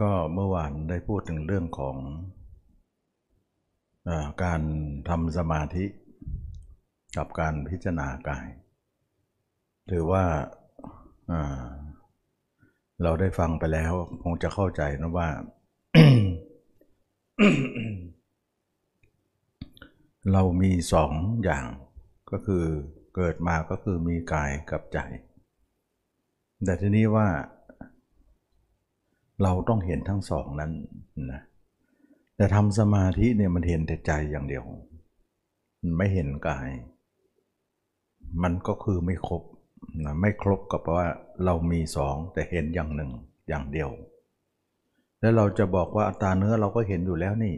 ก็เมื่อวานได้พูดถึงเรื่องของอการทำสมาธิ กับการพิจารณากาย ถือว่าเราได้ฟังไปแล้วคงจะเข้าใจนะว่า เรามีสองอย่างก็คือเกิดมาก็คือมีกายกับใจ แต่ทีนี้ว่า เราต้องเห็นทั้งสองนั้นนะแต่ทำสมาธิเนี่ยมันเห็นแต่ใจอย่างเดียว มันไม่เห็นกาย มันก็คือไม่ครบนะไม่ครบกับว่าเรามีสองแต่เห็นอย่างหนึ่งอย่างเดียว แล้วเราจะบอกว่าตาเนื้อเราก็เห็นอยู่แล้วนี่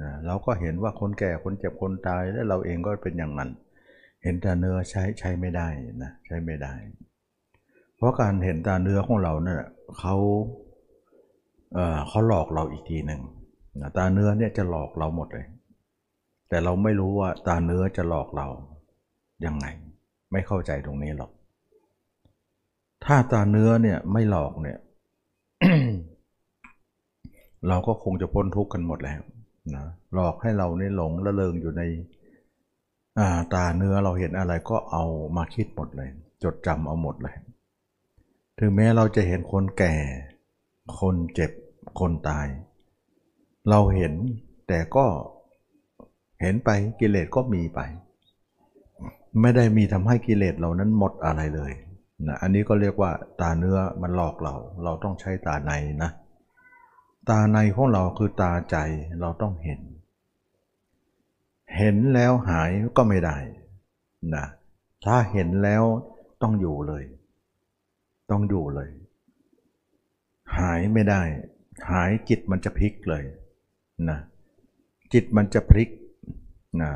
นะเราก็เห็นว่าคนแก่คนเจ็บคนตายแล้วเราเองก็เป็นอย่างนั้น เห็นตาเนื้อใช้ใช้ไม่ได้นะใช้ไม่ได้ เพราะการเห็นตาเนื้อของเราเนี่ยเขา เขาหลอกเราอีกทีหนึ่งตาเนื้อเนี่ยจะหลอกเราหมดเลย แต่เราไม่รู้ว่าตาเนื้อจะหลอกเรายังไง ไม่เข้าใจตรงนี้หรอก ถ้าตาเนื้อเนี่ยไม่หลอกเนี่ย เราก็คงจะพ้นทุกข์กันหมดแล้วนะหลอกให้เราเนี่หลงละเลงอยู่ในตาเนื้อเราเห็นอะไรก็เอามาคิดหมดเลย จดจำเอาหมดเลย ถึงแม้เราจะเห็นคนแก่ คนเจ็บ คนตาย เราเห็นแต่ก็เห็นไปกิเลสก็มีไป ไม่ได้มีทำให้กิเลสเรานั้นหมดอะไรเลยนะอันนี้ก็เรียกว่าตาเนื้อมันหลอกเรา เราต้องใช้ตาในนะ ตาในของเราคือตาใจเราต้องเห็น เห็นแล้วหายก็ไม่ได้นะถ้าเห็นแล้วต้องอยู่เลย ต้องอยู่เลย หายไม่ได้ หายจิตมันจะพลิกเลยนะจิตมันจะพลิกนะ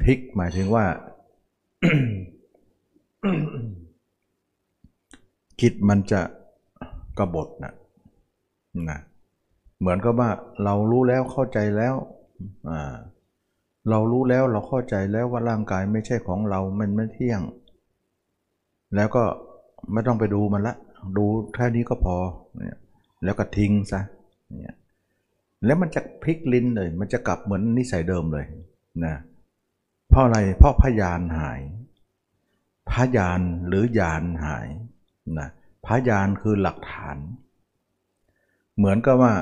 พลิกหมายถึงว่าจิตมันจะกระบฏนะนะเหมือนกับว่าเรารู้แล้วเข้าใจแล้วเรารู้แล้วเราเข้าใจแล้วว่าร่างกายไม่ใช่ของเรา มันไม่เที่ยง แล้วก็ไม่ต้องไปดูมันละ ดูแค่นี้ก็พอเนี่ย แล้วก็ทิ้งซะเนี่ยแล้วมันจะพลิกลิ้นเลย มันจะกลับเหมือนนิสัยเดิมเลยนะเพราะอะไรเพราะพยานหาย พยานหรือยานหายนะพยานคือหลักฐาน เหมือนกับว่า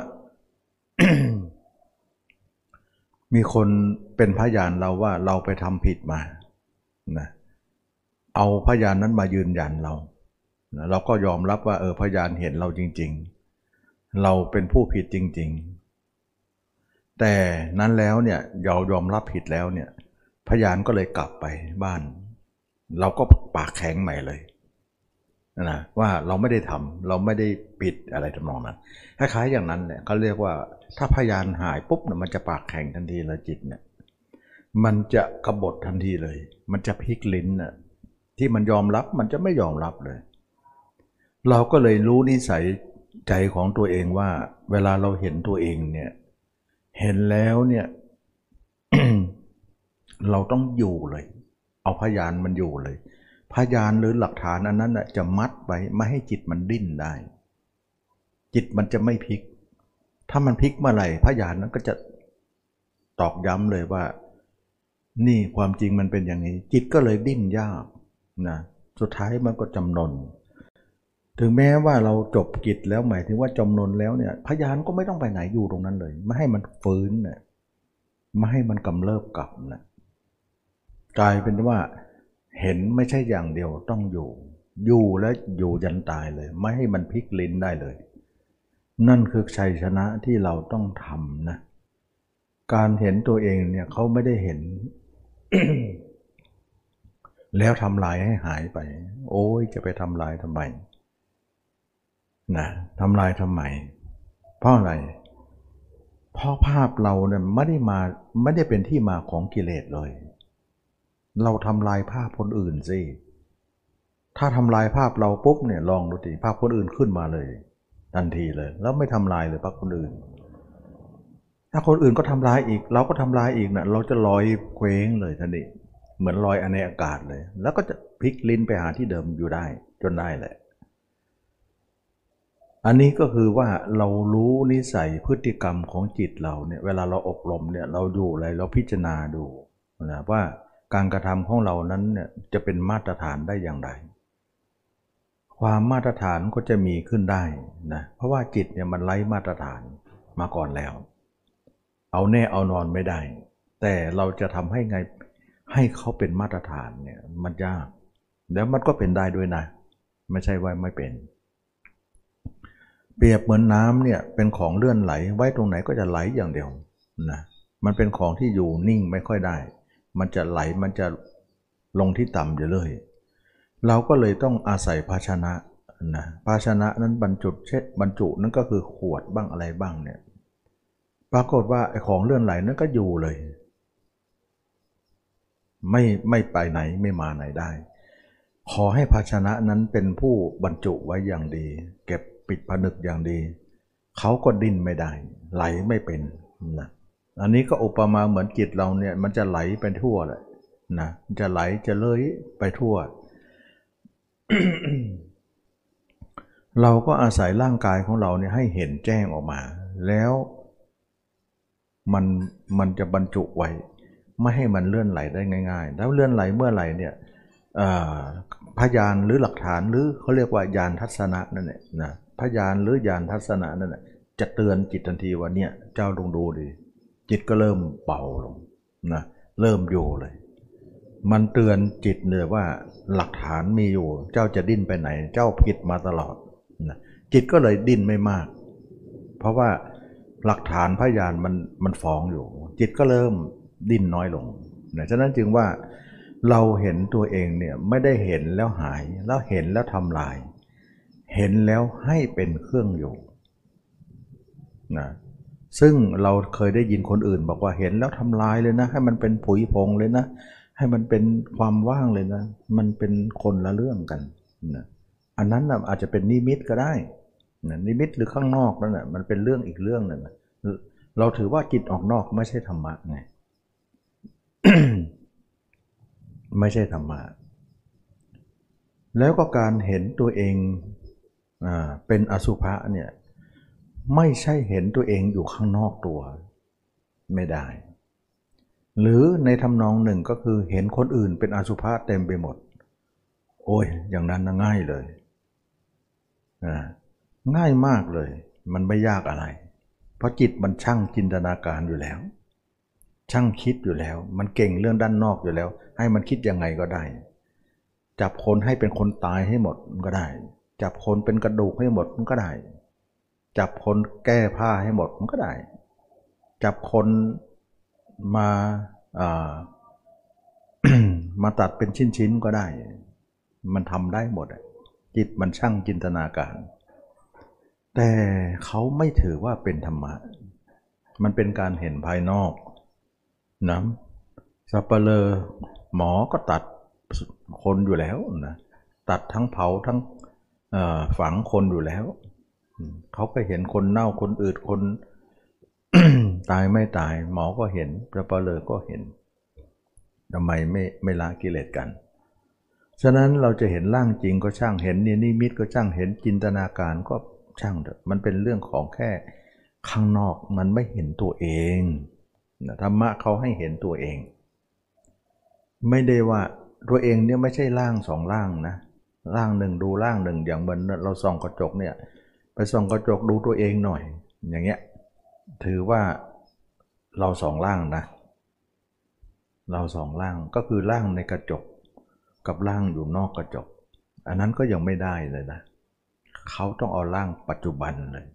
มีคนเป็นพยานเราว่าเราไปทำผิดมานะเอาพยานนั้นมายืนยันเรานะเราก็ยอมรับว่าเออพยานเห็นเราจริง ๆ เราเป็นผู้ผิดจริง ๆ แต่นั้นแล้วเนี่ยเรายอมรับผิดแล้วเนี่ยพยานก็เลยกลับไปบ้าน เราก็ปากแข็งใหม่เลยนะว่าเราไม่ได้ทำเราไม่ได้ปิดอะไรทำนองนั้นคล้ายๆอย่างนั้นเนี่ยเขาเรียกว่าถ้าพยานหายปุ๊บเนี่ยมันจะปากแข็งทันทีลยจิตเนี่ยมันจะกบฏทันทีเลย มันจะพลิกลิ้นน่ะที่มันยอมรับมันจะไม่ยอมรับเลย เราก็เลยรู้นิสัย ใจของตัวเองว่า เวลาเราเห็นตัวเองเนี่ย เห็นแล้วเนี่ย เราต้องอยู่เลย เอาพยานมันอยู่เลย พยานหรือหลักฐานอันนั้นจะมัดไว้ไม่ให้จิตมันดิ้นได้ จิตมันจะไม่พลิก ถ้ามันพลิกเมื่อไหร่พยานนั้นก็จะตอกย้ำเลยว่า นี่ความจริงมันเป็นอย่างนี้ จิตก็เลยดิ้นยากนะสุดท้ายมันก็จำนน ถึงแม้ว่าเราจบกิจแล้วหมายถึงว่าจมนนแล้วเนี่ยพยานก็ไม่ต้องไปไหนอยู่ตรงนั้นเลย ไม่ให้มันฟื้นเนี่ยไม่ให้มันกำเริบกลับนะกลายเป็นว่าเห็นไม่ใช่อย่างเดียวต้องอยู่ อยู่และอยู่ยันตายเลย ไม่ให้มันพลิกลิ้นได้เลย นั่นคือชัยชนะที่เราต้องทำนะ การเห็นตัวเองเนี่ยเขาไม่ได้เห็น แล้วทำลายให้หายไป โอ้ยจะไปทำลายทำไม นะทำลายทำไม เพราะอะไร เพราะภาพเราเนี่ยไม่ได้มาไม่ได้เป็นที่มาของกิเลสเลย เราทำลายภาพคนอื่นสิ ถ้าทำลายภาพเราปุ๊บเนี่ยลองดูสิภาพคนอื่นขึ้นมาเลย ทันทีเลย แล้วไม่ทำลายเลยภาพคนอื่น ถ้าคนอื่นก็ทำลายอีก เราก็ทำลายอีกนะเราจะลอยเคว้งเลยทันทีเหมือนลอยในอากาศเลย แล้วก็จะพลิกลิ้นไปหาที่เดิมอยู่ได้จนได้แหละ อันนี้ก็คือว่าเรารู้นิสัยพฤติกรรมของจิตเราเนี่ยเวลาเราอบรมเนี่ยเราดูอะไรเราพิจารณาดูนะว่าการกระทำของเรานั้นเนี่ยจะเป็นมาตรฐานได้อย่างไร ความมาตรฐานก็จะมีขึ้นได้นะเพราะว่าจิตเนี่ยมันไร้มาตรฐานมาก่อนแล้ว เอาแน่เอานอนไม่ได้ แต่เราจะทำให้ไงให้เขาเป็นมาตรฐานเนี่ยมันยากแล้วมันก็เป็นได้ด้วยนะ ไม่ใช่ว่าไม่เป็น เปรียบเหมือนน้ำเนี่ยเป็นของเลื่อนไหล ไว้ตรงไหนก็จะไหลอย่างเดียวนะมันเป็นของที่อยู่นิ่งไม่ค่อยได้ มันจะไหลมันจะลงที่ต่ำอยู่เลย เราก็เลยต้องอาศัยภาชนะนะภาชนะนั้นบรรจุเช่นบรรจุนั่นก็คือขวดบ้างอะไรบ้างเนี่ยปรากฏว่าไอ้ของเลื่อนไหลนั้นก็อยู่เลย ไม่ไม่ไปไหนไม่มาไหนได้ ขอให้ภาชนะนั้นเป็นผู้บรรจุไว้อย่างดี เก็บ ปิดผนึกอย่างดี เขาก็ดิ้นไม่ได้ ไหลไม่เป็นนะอันนี้ก็อุปมาเหมือนจิตเราเนี่ยมันจะไหลไปทั่วเลยนะจะไหลจะเลยไปทั่ว เราก็อาศัยร่างกายของเราเนี่ยให้เห็นแจ้งออกมา แล้วมันมันจะบรรจุไว้ ไม่ให้มันเลื่อนไหลได้ง่าย ๆ แล้วเลื่อนไหลเมื่อไหร่เนี่ยพยานหรือหลักฐานหรือเขาเรียกว่ายานทัศนะนั่นแหละนะ พยานหรือยานทัศนะนั่นแหละจะเตือนจิตทันทีว่าเนี่ยเจ้าลงดูดิจิตก็เริ่มเบาลงนะเริ่มอยู่เลย มันเตือนจิตเนี่ยว่าหลักฐานมีอยู่ เจ้าจะดิ้นไปไหน เจ้าผิดมาตลอดนะจิตก็เลยดิ้นไม่มาก เพราะว่าหลักฐานพยานมันมันฟ้องอยู่ จิตก็เริ่มดิ้นน้อยลงนะฉะนั้นจึงว่าเราเห็นตัวเองเนี่ยไม่ได้เห็นแล้วหาย แล้วเห็นแล้วทำลาย เห็นแล้วให้เป็นเครื่องอยู่นะซึ่งเราเคยได้ยินคนอื่น บอกว่าเห็นแล้วทำลายเลยนะ ให้มันเป็นผุยพงเลยนะ ให้มันเป็นความว่างเลยนะ มันเป็นคนละเรื่องกันนะอันนั้นนะอาจจะเป็นนิมิตก็ได้นะนิมิตหรือข้างนอกนั่นแหะมันเป็นเรื่องอีกเรื่องหนึ่งเราถือว่าจิตออกนอกไม่ใช่ธรรมะไงไม่ใช่ธรรมะแล้วก็การเห็นตัวเอง เป็นอสุภะเนี่ยไม่ใช่เห็นตัวเองอยู่ข้างนอกตัวไม่ได้ หรือในทำนองหนึ่งก็คือเห็นคนอื่นเป็นอสุภะเต็มไปหมด โอ้ยอย่างนั้นง่ายเลยง่ายมากเลย มันไม่ยากอะไร เพราะจิตมันช่างจินตนาการอยู่แล้ว ช่างคิดอยู่แล้ว มันเก่งเรื่องด้านนอกอยู่แล้ว ให้มันคิดยังไงก็ได้ จับคนให้เป็นคนตายให้หมดก็ได้ จับคนเป็นกระดูกให้หมดมันก็ได้ จับคนแก้ผ้าให้หมดมันก็ได้ จับคนมาามาตัดเป็นชิ้นๆก็ได้ มันทำได้หมดจิตมันช่างจินตนาการ แต่เขาไม่ถือว่าเป็นธรรมะ มันเป็นการเห็นภายนอกนะสัปเลอหมอก็ตัดคนอยู่แล้วนะตัดทั้งเผาทั้ง ฝังคนอยู่แล้ว เขาก็เห็นคนเน่าคนอืดคนตายไม่ตาย หมอก็เห็นพระปเลอก็เห็นทำไมไม่ไม่ละกิเลสกัน ฉะนั้นเราจะเห็นร่างจริงก็ช่างเห็นนิมิตก็ช่างเห็นจินตนาการก็ช่างเถอะมันเป็นเรื่องของแค่ข้างนอกมันไม่เห็นตัวเองธรรมะเขาให้เห็นตัวเอง ไม่ได้ว่าตัวเองเนี่ยไม่ใช่ร่างสองร่างนะ ร่างหนึ่งดูร่างหนึ่งอย่างเหมือนเราส่องกระจกเนี่ย ไปส่องกระจกดูตัวเองหน่อย อย่างเงี้ยถือว่าเราสองร่างนะ เราสองร่างก็คือร่างในกระจก กับร่างอยู่นอกกระจก อันนั้นก็ยังไม่ได้เลยนะเขาต้องเอาร่างปัจจุบันเลย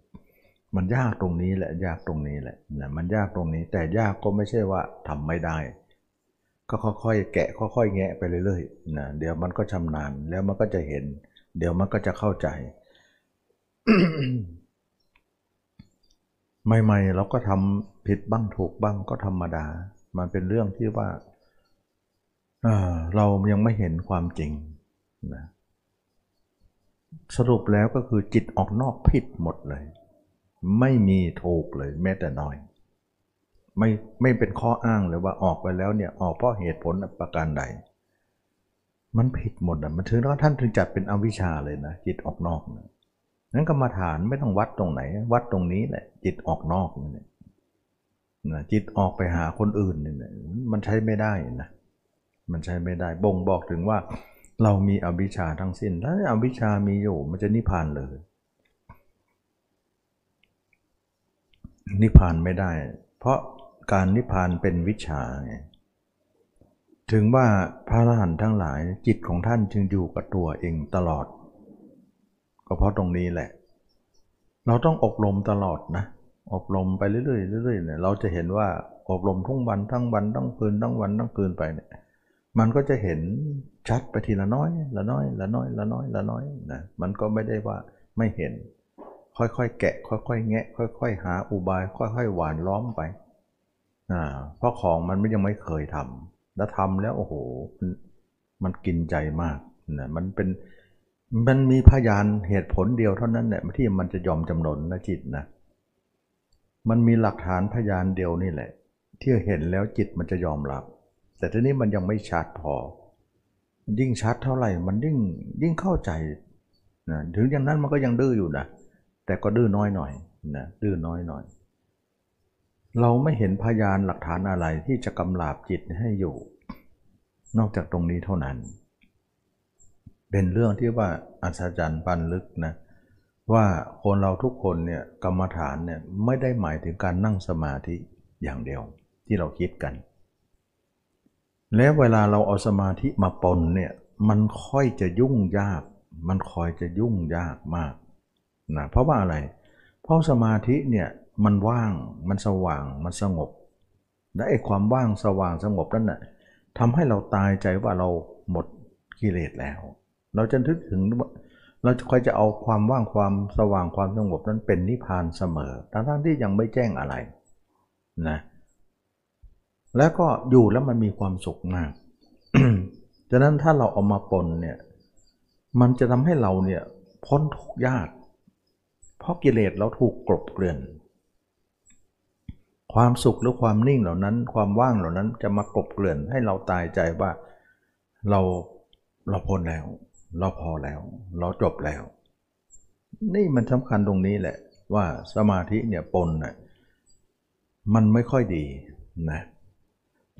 มันยากตรงนี้แหละยากตรงนี้แหละนะมันยากตรงนี้แต่ยากก็ไม่ใช่ว่าทำไม่ได้ ก็ค่อยๆ แกะค่อยๆ แงะไปเรื่อยๆนะเดี๋ยวมันก็ชำนาญแล้วมันก็จะเห็น เดี๋ยวมันก็จะเข้าใจ ใหม่ๆ เราก็ทำผิดบ้างถูกบ้างก็ธรรมดา มันเป็นเรื่องที่ว่าเรายังไม่เห็นความจริงนะสรุปแล้วก็คือจิตออกนอกผิดหมดเลย ไม่มีถูกเลยแม้แต่น้อย ไม่ไม่เป็นข้ออ้างเลยว่าออกไปแล้วเนี่ยออกเพราะเหตุผลประการใด มันผิดหมดอะมันถึงแล้วท่านถึงจัดเป็นอวิชชาเลยนะจิตออกนอกนะนั้นกรรมฐานไม่ต้องวัดตรงไหน วัดตรงนี้แหละจิตออกนอกนี่นะจิตออกไปหาคนอื่นนี่นะมันใช้ไม่ได้นะมันใช้ไม่ได้บ่งบอกถึงว่า เรามีอวิชชาทั้งสิ้นถ้าอวิชชามีอยู่ มันจะนิพพานเลย นิพพานไม่ได้ เพราะ การนิพพานเป็นวิชาไงถึงว่าพระอรหันต์ทั้งหลายจิตของท่านจึงอยู่กับตัวเองตลอด ก็เพราะตรงนี้แหละ เราต้องอบรมตลอดนะ อบรมไปเรื่อยๆเรื่อยๆเนี่ยเราจะเห็นว่าอบรมทุกวันทั้งวันทั้งคืนทั้งวันทั้งคืนไปเนี่ยมันก็จะเห็นชัดไปทีละน้อยละน้อยละน้อยละน้อยละน้อยนะมันก็ไม่ได้ว่าไม่เห็น ค่อยๆแกะ ค่อยๆแงะ ค่อย ๆ หาอุบาย ค่อย ๆ หวานล้อมไป เพราะของมันไม่ยังไม่เคยทำแล้วทำแล้วโอ้โห มันกินใจมากนะมันเป็นมันมีพยานเหตุผลเดียวเท่านั้นแหละที่มันจะยอมจำนนนะจิตนะ มันมีหลักฐานพยานเดียวนี่แหละ ที่เห็นแล้วจิตมันจะยอมรับ แต่ทีนี้มันยังไม่ชัดพอ ยิ่งชัดเท่าไหร่มันยิ่งยิ่งเข้าใจนะถึงอย่างนั้นมันก็ยังดื้ออยู่นะแต่ก็ดื้อน้อยหน่อยนะดื้อน้อยหน่อย เราไม่เห็นพยานหลักฐานอะไรที่จะกำลาบจิตให้อยู่ นอกจากตรงนี้เท่านั้น เป็นเรื่องที่ว่าอัศจรรย์ปันลึกนะว่าคนเราทุกคนเนี่ยกรรมฐานเนี่ยไม่ได้หมายถึงการนั่งสมาธิอย่างเดียวที่เราคิดกัน แล้วเวลาเราเอาสมาธิมาปนเนี่ยมันค่อยจะยุ่งยาก มันคอยจะยุ่งยากมากนะเพราะว่าอะไร เพราะสมาธิเนี่ย มันว่างมันสว่างมันสงบ และไอ้ความว่างสว่างสงบนั่นน่ะทำให้เราตายใจว่าเราหมดกิเลสแล้ว เราจะนึกถึงเราจะคอยจะเอาความว่างความสว่างความสงบนั้นเป็นนิพพานเสมอทั้งที่ยังไม่แจ้งอะไรนะแล้วก็อยู่แล้วมันมีความสุขมากฉะนั้นถ้าเราเอามาปนเนี่ยมันจะทำให้เราเนี่ยพ้นทุกข์ยาก เพราะกิเลสเราถูกกลบเกลื่อน ความสุขหรือความนิ่งเหล่านั้น ความว่างเหล่านั้นจะมากลบเกลื่อนให้เราตายใจว่าเราเราพ้นแล้ว เราพอแล้ว เราจบแล้ว นี่มันสำคัญตรงนี้แหละ ว่าสมาธิเนี่ยปนน่ะมันไม่ค่อยดีนะ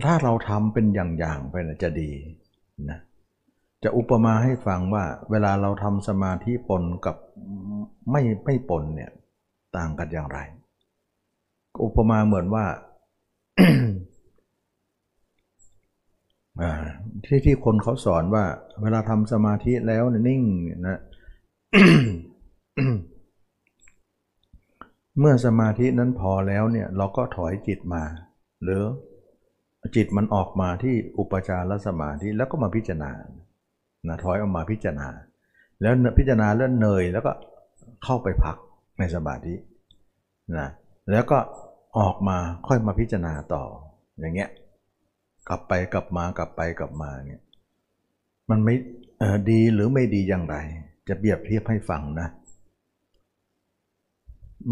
ถ้าเราทำเป็นอย่างๆไปนะจะดีนะจะอุปมาให้ฟังว่า เวลาเราทำสมาธิปนกับไม่ไม่ปนเนี่ยต่างกันอย่างไร อุปมาเหมือนว่าที่ที่คนเขาสอนว่า เวลาทำสมาธิแล้วนิ่งนะเมื่อสมาธินั้นพอแล้วเนี่ย เราก็ถอยจิตมา หรือจิตมันออกมาที่อุปจารสมาธิแล้วก็มาพิจารณานะถอยออกมาพิจารณา แล้วพิจารณาแล้วเนยแล้วก็เข้าไปพักในสมาธินะแล้วก็ ออกมาค่อยมาพิจารณาต่ออย่างเงี้ยกลับไปกลับมากลับไปกลับมาเนี่ยมันไม่ดีหรือไม่ดีอย่างไร จะเปรียบเทียบให้ฟังนะ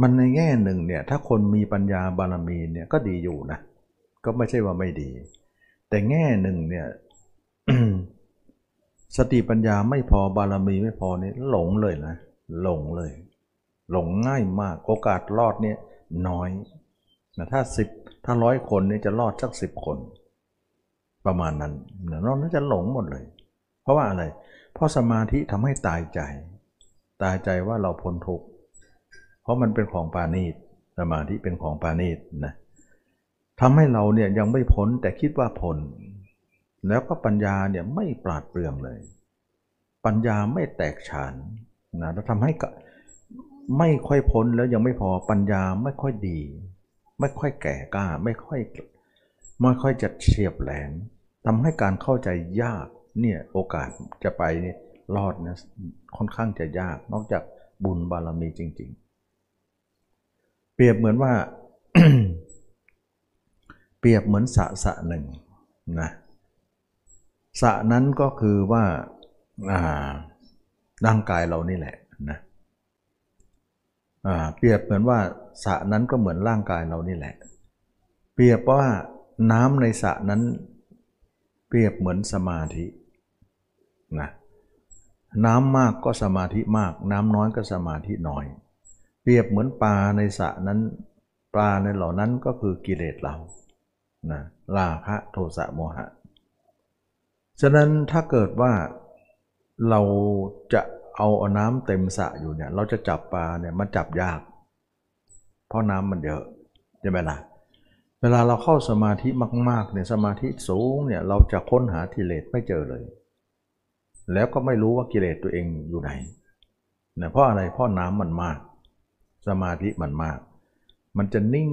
มันในแง่หนึ่งเนี่ยถ้าคนมีปัญญาบารมีเนี่ยก็ดีอยู่นะ ก็ไม่ใช่ว่าไม่ดี แต่แง่หนึ่งเนี่ยสติปัญญาไม่พอบารมีไม่พอนี่หลงเลยนะ หลงเลย หลงง่ายมากโอกาสรอดเนี่ยน้อย นะถ้าสิบถ้าร้อยคนนี่จะรอดสักสิบคน ประมาณนั้นนะนอกนั้นจะหลงหมดเลย เพราะว่าอะไร เพราะสมาธิทำให้ตายใจ ตายใจว่าเราพ้นทุกข์เพราะมันเป็นของปาณีตสมาธิเป็นของปาณีตนะทำให้เราเนี่ยยังไม่พ้นแต่คิดว่าพ้นแล้วก็ปัญญาเนี่ยไม่ปราดเปรื่องเลย ปัญญาไม่แตกฉานนะแล้วทำให้ไม่ค่อยพ้นแล้วยังไม่พอปัญญาไม่ค่อยดี ไม่ค่อยแก่กล้า ไม่ค่อยไม่ค่อยจะเฉียบแหลมทำให้การเข้าใจยากเนี่ยโอกาสจะไปนี่รอดนะค่อนข้างจะยากนอกจากบุญบารมีจริง ๆ เปรียบเหมือนว่า เปรียบเหมือนสะสะหนึ่งนะสะนั้นก็คือว่าร่างกายเรานี่แหละนะเปรียบเหมือนว่า สะนั้นก็เหมือนร่างกายเรานี่แหละ เปรียบว่าน้ำในสะนั้น เปรียบเหมือนสมาธินะน้ำมากก็สมาธิมาก น้ำน้อยก็สมาธิน้อย เปรียบเหมือนปลาในสระนั้น ปลาในเหล่านั้นก็คือกิเลสเรานะราคะโทสะโมหะ ฉะนั้นถ้าเกิดว่าเราจะเอาเอาน้ำเต็มสระอยู่เนี่ย เราจะจับปลาเนี่ยมันจับยาก เพราะน้ำมันเยอะใช่ไหมล่ะเวลาเราเข้าสมาธิมากๆเนี่ยสมาธิสูงเนี่ยเราจะค้นหากิเลสไม่เจอเลย แล้วก็ไม่รู้ว่ากิเลสตัวเองอยู่ไหนนะเพราะอะไรเพราะน้ำมันมาก สมาธิมันมาก มันจะนิ่ง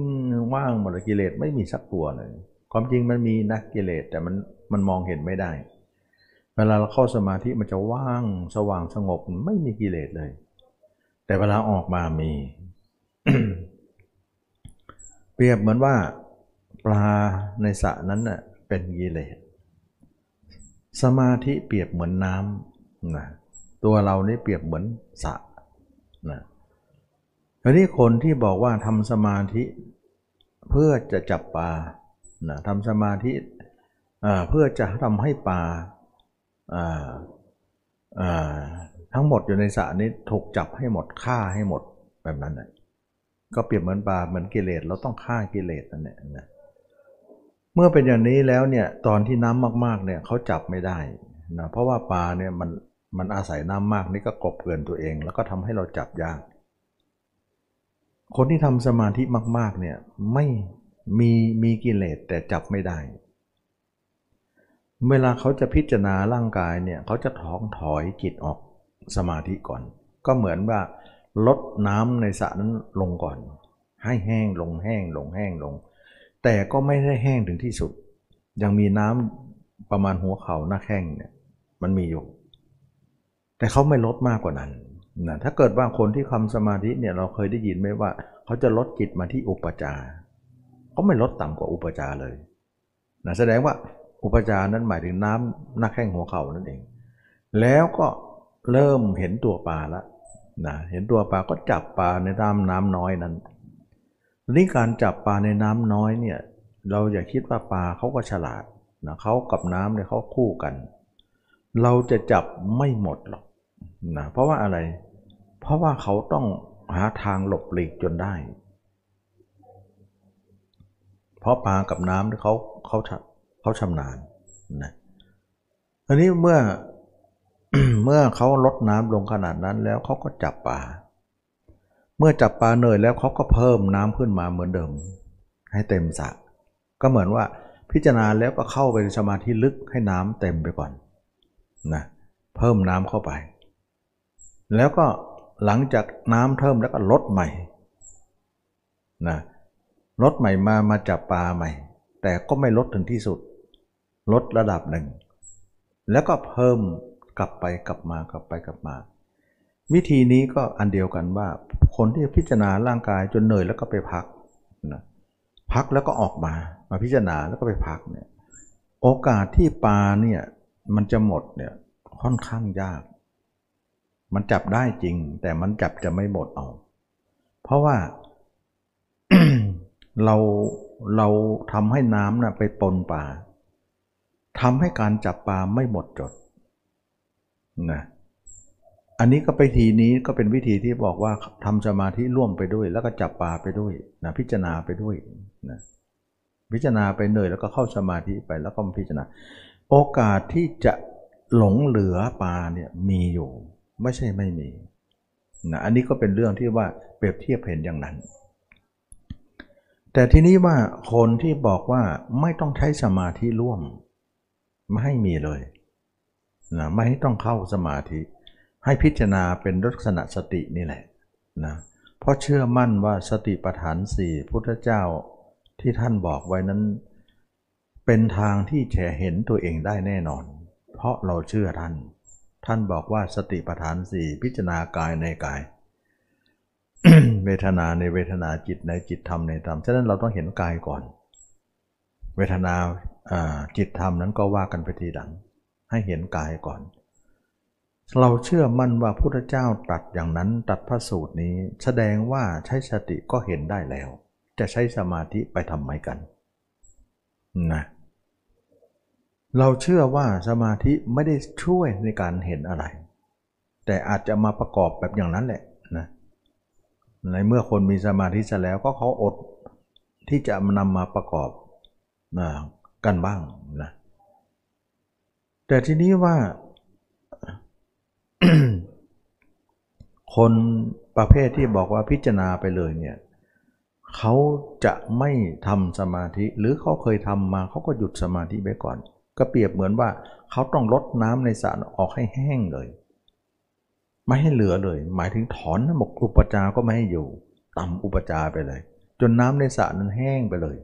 ว่างหมดกิเลสไม่มีสักตัวเลย ความจริงมันมีนะกิเลสแต่มันมันมองเห็นไม่ได้ เวลาเราเข้าสมาธิมันจะว่างสว่างสงบไม่มีกิเลสเลย แต่เวลาออกมามี เปรียบเหมือนว่าปลาในสระนั้นน่ะเป็นกิเลสสมาธิเปรียบเหมือนน้ำนะตัวเรานี่เปรียบเหมือนสระนะทีนี้คนที่บอกว่าทำสมาธิเพื่อจะจับปลานะทำสมาธิเพื่อจะทำให้ปลาทั้งหมดอยู่ในสระนี้ถูกจับให้หมดฆ่าให้หมดแบบนั้นนะ ก็เปรียบเหมือนปลาเหมือนกิเลสเราต้องฆ่ากิเลสนั่นแหละนะเมื่อเป็นอย่างนี้แล้วเนี่ยตอนที่น้ำมากๆเนี่ยเขาจับไม่ได้นะเพราะว่าปลาเนี่ยมันมันอาศัยน้ำมากนี่ก็กบเกลื่อนตัวเอง แล้วก็ทำให้เราจับยาก คนที่ทำสมาธิมาก ๆเนี่ยไม่มีมีกิเลสแต่จับไม่ได้ เวลาเขาจะพิจารณาร่างกายเนี่ยเขาจะท้องถอยจิตออกสมาธิก่อน ก็เหมือนว่า ลดน้ำในสระนั้นลงก่อน ให้แห้งลงแห้งลงแห้งลง แต่ก็ไม่ได้แห้งถึงที่สุด ยังมีน้ำประมาณหัวเข่าหน้าแข้งเนี่ยมันมีอยู่ แต่เขาไม่ลดมากกว่านั้นนะถ้าเกิดว่าคนที่ทำสมาธิเนี่ยเราเคยได้ยินไหมว่า เขาจะลดจิตมาที่อุปจารเขาไม่ลดต่ำกว่าอุปจารเลยนะแสดงว่าอุปจารนั้นหมายถึงน้ำหน้าแข้งหัวเข่านั่นเอง แล้วก็เริ่มเห็นตัวปลาล้ว นะเห็นตัวปลาก็จับปลาในน้ำน้ำน้อยนั้นนี่การจับปลาในน้ำน้อยเนี่ยเราอย่าคิดว่าปลาเขาก็ฉลาดนะเขากับน้ำเนี่ยเขาคู่กัน เราจะจับไม่หมดหรอกนะเพราะว่าอะไร เพราะว่าเขาต้องหาทางหลบหลีกจนได้ เพราะปลากับน้ำเขาเขาเขาชำนาญนะอันนี้เมื่อ เมื่อเขาลดน้ำลงขนาดนั้นแล้วเขาก็จับปลา เมื่อจับปลาเหนื่อยแล้วเขาก็เพิ่มน้ำขึ้นมาเหมือนเดิม ให้เต็มสระก็เหมือนว่าพิจารณาแล้วก็เข้าไปสมาธิลึกให้น้ำเต็มไปก่อนนะเพิ่มน้ำเข้าไป แล้วก็หลังจากน้ำเพิ่มแล้วก็ลดใหม่นะลดใหม่มามาจับปลาใหม่ แต่ก็ไม่ลดถึงที่สุด ลดระดับหนึ่ง แล้วก็เพิ่ม กลับไปกลับมากลับไปกลับมา วิธีนี้ก็อันเดียวกันว่า คนที่พิจารณาร่างกายจนเหนื่อยแล้วก็ไปพักนะพักแล้วก็ออกมา มาพิจารณาแล้วก็ไปพักเนี่ยโอกาสที่ปลาเนี่ยมันจะหมดเนี่ยค่อนข้างยาก มันจับได้จริง แต่มันจับจะไม่หมดเอา เพราะว่าเราเราทำให้น้ำนะ่ะไปปนปลาทำให้การจับปลาไม่หมดจด นะอันนี้ก็ไปทีนี้ก็เป็นวิธีที่บอกว่าทำสมาธิร่วมไปด้วย แล้วก็จับปลาไปด้วยนะพิจารณาไปด้วยนะพิจารณาไปเหนื่อยแล้วก็เข้าสมาธิไปแล้วก็พิจารณา โอกาสที่จะหลงเหลือปลาเนี่ยมีอยู่ ไม่ใช่ไม่มีนะอันนี้ก็เป็นเรื่องที่ว่าเปรียบเทียบเห็นอย่างนั้น แต่ทีนี้ว่าคนที่บอกว่าไม่ต้องใช้สมาธิร่วม ไม่ให้มีเลย นะไม่ให้ต้องเข้าสมาธิ ให้พิจารณาเป็นลักษณะสตินี่แหละนะเพราะเชื่อมั่นว่าสติปัฏฐานสี่พุทธเจ้าที่ท่านบอกไว้นั้น เป็นทางที่แฉเห็นตัวเองได้แน่นอน เพราะเราเชื่อท่าน ท่านบอกว่าสติปัฏฐานสี่พิจารณากายในกายเวทนาในเวทนาจิตในจิตธรรมในธรรม ฉะนั้นเราต้องเห็นกายก่อน เวทนาจิตธรรมนั้นก็ว่ากันไปทีหลัง ให้เห็นกายก่อน เราเชื่อมั่นว่าพุทธเจ้าตัดอย่างนั้นตัดพระสูตรนี้ แสดงว่าใช้สติก็เห็นได้แล้ว จะใช้สมาธิไปทำไมกันนะเราเชื่อว่าสมาธิไม่ได้ช่วยในการเห็นอะไร แต่อาจจะมาประกอบแบบอย่างนั้นแหละนะในเมื่อคนมีสมาธิเสร็จแล้วก็เขาอดที่จะนำมาประกอบนะกันบ้างนะ แต่ทีนี้ว่า คนประเภทที่บอกว่าพิจารณาไปเลยเนี่ยเขาจะไม่ทำสมาธิ หรือเขาเคยทำมาเขาก็หยุดสมาธิไปก่อน ก็เปรียบเหมือนว่าเขาต้องลดน้ำในสระออกให้แห้งเลย ไม่ให้เหลือเลย หมายถึงถอนหมกอุปจาก็ไม่ให้อยู่ ต่ำอุปจาไปเลย จนน้ำในสระนั้นแห้งไปเลย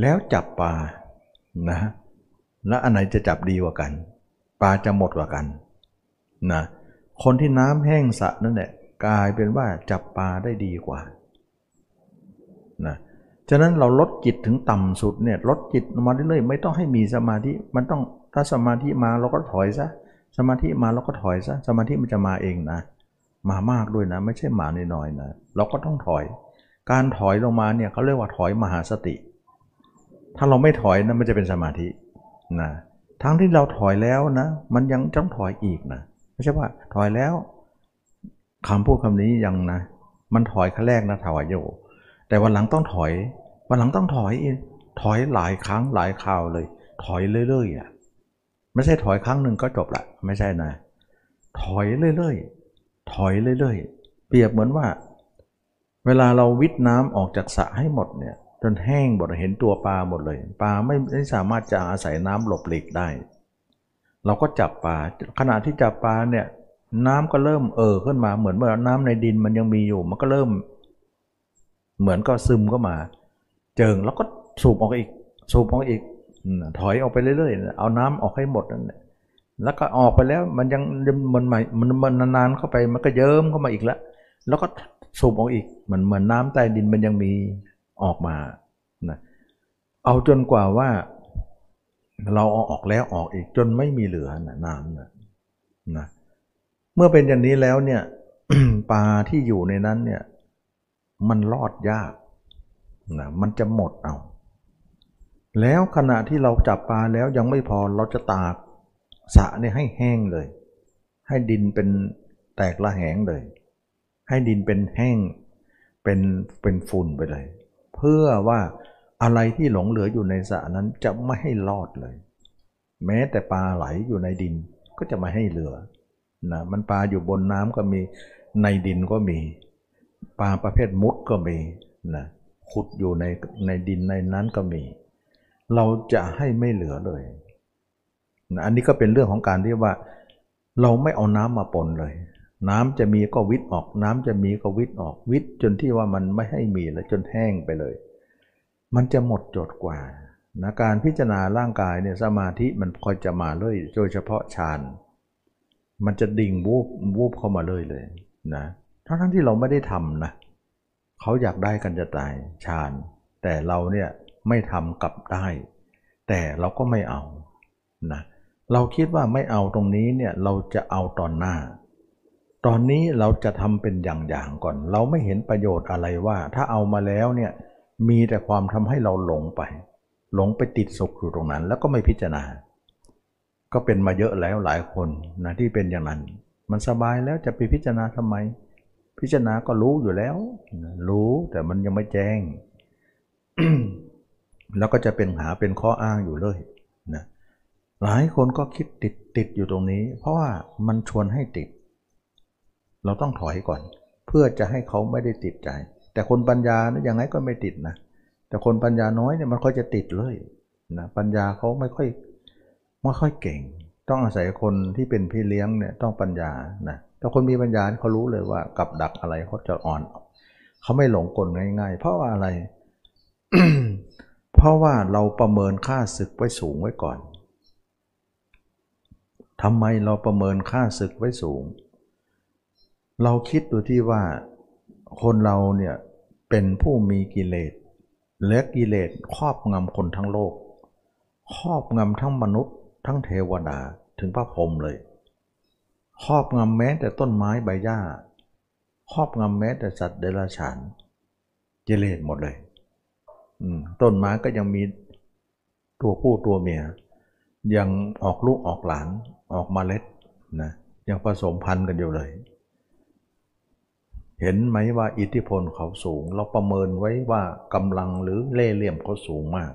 แล้วจับปลานะ แล้วอันไหนจะจับดีกว่ากัน ปลาจะหมดกว่ากันนะคนที่น้ำแห้งสะนั่นแหละกลายเป็นว่าจับปลาได้ดีกว่านะฉะนั้นเราลดจิตถึงต่ำสุดเนี่ยลดจิตมาเรื่อยๆไม่ต้องให้มีสมาธิมันต้องถ้าสมาธิมาเราก็ถอยซะสมาธิมาเราก็ถอยซะสมาธิมันจะมาเองนะ มามากด้วยนะ ไม่ใช่มาน้อยๆนะเราก็ต้องถอย การถอยลงมาเนี่ยเขาเรียกว่าถอยมหาสติ ถ้าเราไม่ถอยนะมันจะเป็นสมาธิ นะทั้งที่เราถอยแล้วนะ มันยังต้องถอยอีกนะไม่ใช่ว่าถอยแล้วคำพูดคำนี้ยังนะ มันถอยขั้นแรกนะถอยโย่แต่วันหลังต้องถอย วันหลังต้องถอยถอยหลายครั้งหลายคราวเลย ถอยเรื่อยๆอะไม่ใช่ถอยครั้งหนึ่งก็จบละไม่ใช่นะ ถอยเรื่อยๆถอยเรื่อยๆเปรียบเหมือนว่า เวลาเราวิทน้ำออกจากสระให้หมดเนี่ย จนแห้งหมดเห็นตัวปลาหมดเลยปลาไม่ไม่สามารถจะอาศัยน้ำหลบหลีกได้ เราก็จับปลาขณะที่จับปลาเนี่ยน้ำก็เริ่มเออขึ้นมาเหมือนเมื่อน้ำในดินมันยังมีอยู่ มันก็เริ่ม เหมือนก็ซึมเข้ามา เจิงแล้วก็สูบออกอีก สูบออกอีกถอยออกไปเรื่อยๆ เอาน้ำออกให้หมดนั่นแหละแล้วก็ออกไปแล้วมันยังมันใหม่มันมันนานๆเข้าไปมันก็เยิ้มเข้ามาอีกแล้ว แล้วก็สูบออกอีกเหมือนเหมือนน้ำใต้ดินมันยังมี ออกมานะเอาจนกว่าว่าเราเอาออกแล้วออกอีกจนไม่มีเหลือนะน้ำนะนะเมื่อเป็นอย่างนี้แล้วเนี่ยปลาที่อยู่ในนั้นเนี่ยมันรอดยากนะมันจะหมดเอา แล้วขณะที่เราจับปลาแล้วยังไม่พอเราจะตากสะเนี่ยให้แห้งเลย ให้ดินเป็นแตกละแหงเลย ให้ดินเป็นแห้งเป็นเป็นฝุ่นไปเลย เพื่อว่าอะไรที่หลงเหลืออยู่ในสระนั้นจะไม่ให้รอดเลย แม้แต่ปลาไหลอยู่ในดินก็จะไม่ให้เหลือนะมันปลาอยู่บนน้ำก็มีในดินก็มี ปลาประเภทมุดก็มีนะขุดอยู่ในในดินในนั้นก็มี เราจะให้ไม่เหลือเลยนะอันนี้ก็เป็นเรื่องของการที่ว่า เราไม่เอาน้ำมาปนเลย น้ำจะมีก็วิทออก น้ำจะมีก็วิทออกวิทจนที่ว่ามันไม่ให้มีแล้วจนแห้งไปเลย มันจะหมดจดกว่านะการพิจารณาร่างกายเนี่ยสมาธิมันคอยจะมาเลยโดยเฉพาะฌานมันจะดิ่งวูบวูบเข้ามาเลยเลยนะทั้งทั้งที่เราไม่ได้ทำนะเขาอยากได้กันจะตายฌานแต่เราเนี่ยไม่ทำกลับได้ แต่เราก็ไม่เอานะเราคิดว่าไม่เอาตรงนี้เนี่ยเราจะเอาตอนหน้า ตอนนี้เราจะทำเป็นอย่างๆก่อน เราไม่เห็นประโยชน์อะไรว่า ถ้าเอามาแล้วเนี่ยมีแต่ความทำให้เราหลงไป หลงไปติดสุขอยู่ตรงนั้น แล้วก็ไม่พิจารณา ก็เป็นมาเยอะแล้วหลายคนนะที่เป็นอย่างนั้น มันสบายแล้วจะไปพิจารณาทำไม พิจารณาก็รู้อยู่แล้ว รู้แต่มันยังไม่แจ้ง แล้วก็จะเป็นหาเป็นข้ออ้างอยู่เลยนะหลายคนก็คิดติดติดอยู่ตรงนี้ เพราะว่ามันชวนให้ติด เราต้องถอยก่อน เพื่อจะให้เขาไม่ได้ติดใจ แต่คนปัญญานะยังไงก็ไม่ติดนะ แต่คนปัญญาน้อยเนี่ยมันค่อยจะติดเลยนะปัญญาเขาไม่ค่อยไม่ค่อยเก่ง ต้องอาศัยคนที่เป็นพี่เลี้ยงเนี่ยต้องปัญญานะแต่คนมีปัญญาเขารู้เลยว่ากับดักอะไรเขาจะอ่อน เขาไม่หลงกลง่าย ๆ เพราะว่าอะไร เพราะว่าเราประเมินค่าศึกไว้สูงไว้ก่อนทำไมเราประเมินค่าศึกไว้สูง เราคิดดูที่ว่าคนเราเนี่ยเป็นผู้มีกิเลสและกิเลสครอบงำคนทั้งโลก ครอบงำทั้งมนุษย์ ทั้งเทวดาถึงพระพรหมเลย ครอบงำแม้แต่ต้นไม้ใบหญ้า ครอบงำแม้แต่สัตว์เดรัจฉานเจเลสหมดเลยต้นไม้ก็ยังมีตัวผู้ตัวเมีย ยังออกลูกออกหลานออกมาเล็ดนะยังผสมพันธุ์กันอยู่เลย เห็นไหมว่าอิทธิพลเขาสูง เราประเมินไว้ว่ากำลังหรือเล่เหลี่ยมเขาสูงมาก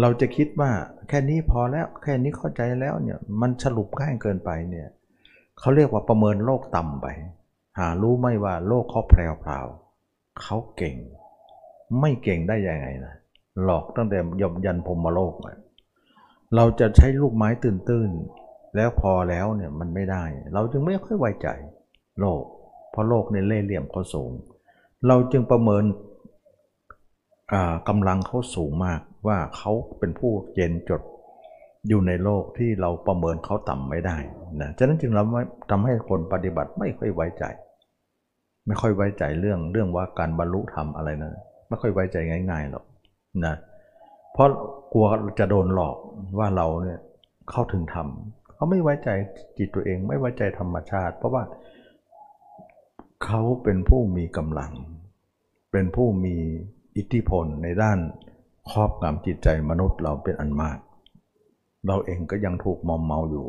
เราจะคิดว่าแค่นี้พอแล้วแค่นี้เข้าใจแล้วเนี่ยมันสรุปง่ายเกินไปเนี่ยเขาเรียกว่าประเมินโลกต่ำไป หารู้ไหมว่าโลกเขาแพรวพราวเขาเก่ง ไม่เก่งได้ยังไงนะหลอกตั้งแต่ยมยันพรหมโลกเราจะใช้ลูกไม้ตื้นๆแล้วพอแล้วเนี่ยมันไม่ได้ เราจึงไม่ค่อยไว้ใจโลก เพราะโลกในเล่เหลี่ยมเขาสูง เราจึงประเมินกำลังเขาสูงมากว่าเขาเป็นผู้เย็นจดอยู่ในโลกที่เราประเมินเขาต่ำไม่ได้นะฉะนั้นจึงเราทำให้คนปฏิบัติไม่ค่อยไว้ใจ ไม่ค่อยไว้ใจเรื่องเรื่องว่าการบรรลุธรรมอะไรนะไม่ค่อยไว้ใจง่ายๆหรอกนะเพราะกลัวจะโดนหลอกว่าเราเนี่ยเข้าถึงธรรมเขาไม่ไว้ใจจิตตัวเอง ไม่ไว้ใจธรรมชาติ เพราะว่า เขาเป็นผู้มีกำลัง เป็นผู้มีอิทธิพลในด้านครอบงำจิตใจมนุษย์เราเป็นอันมาก เราเองก็ยังถูกมอมเมาอยู่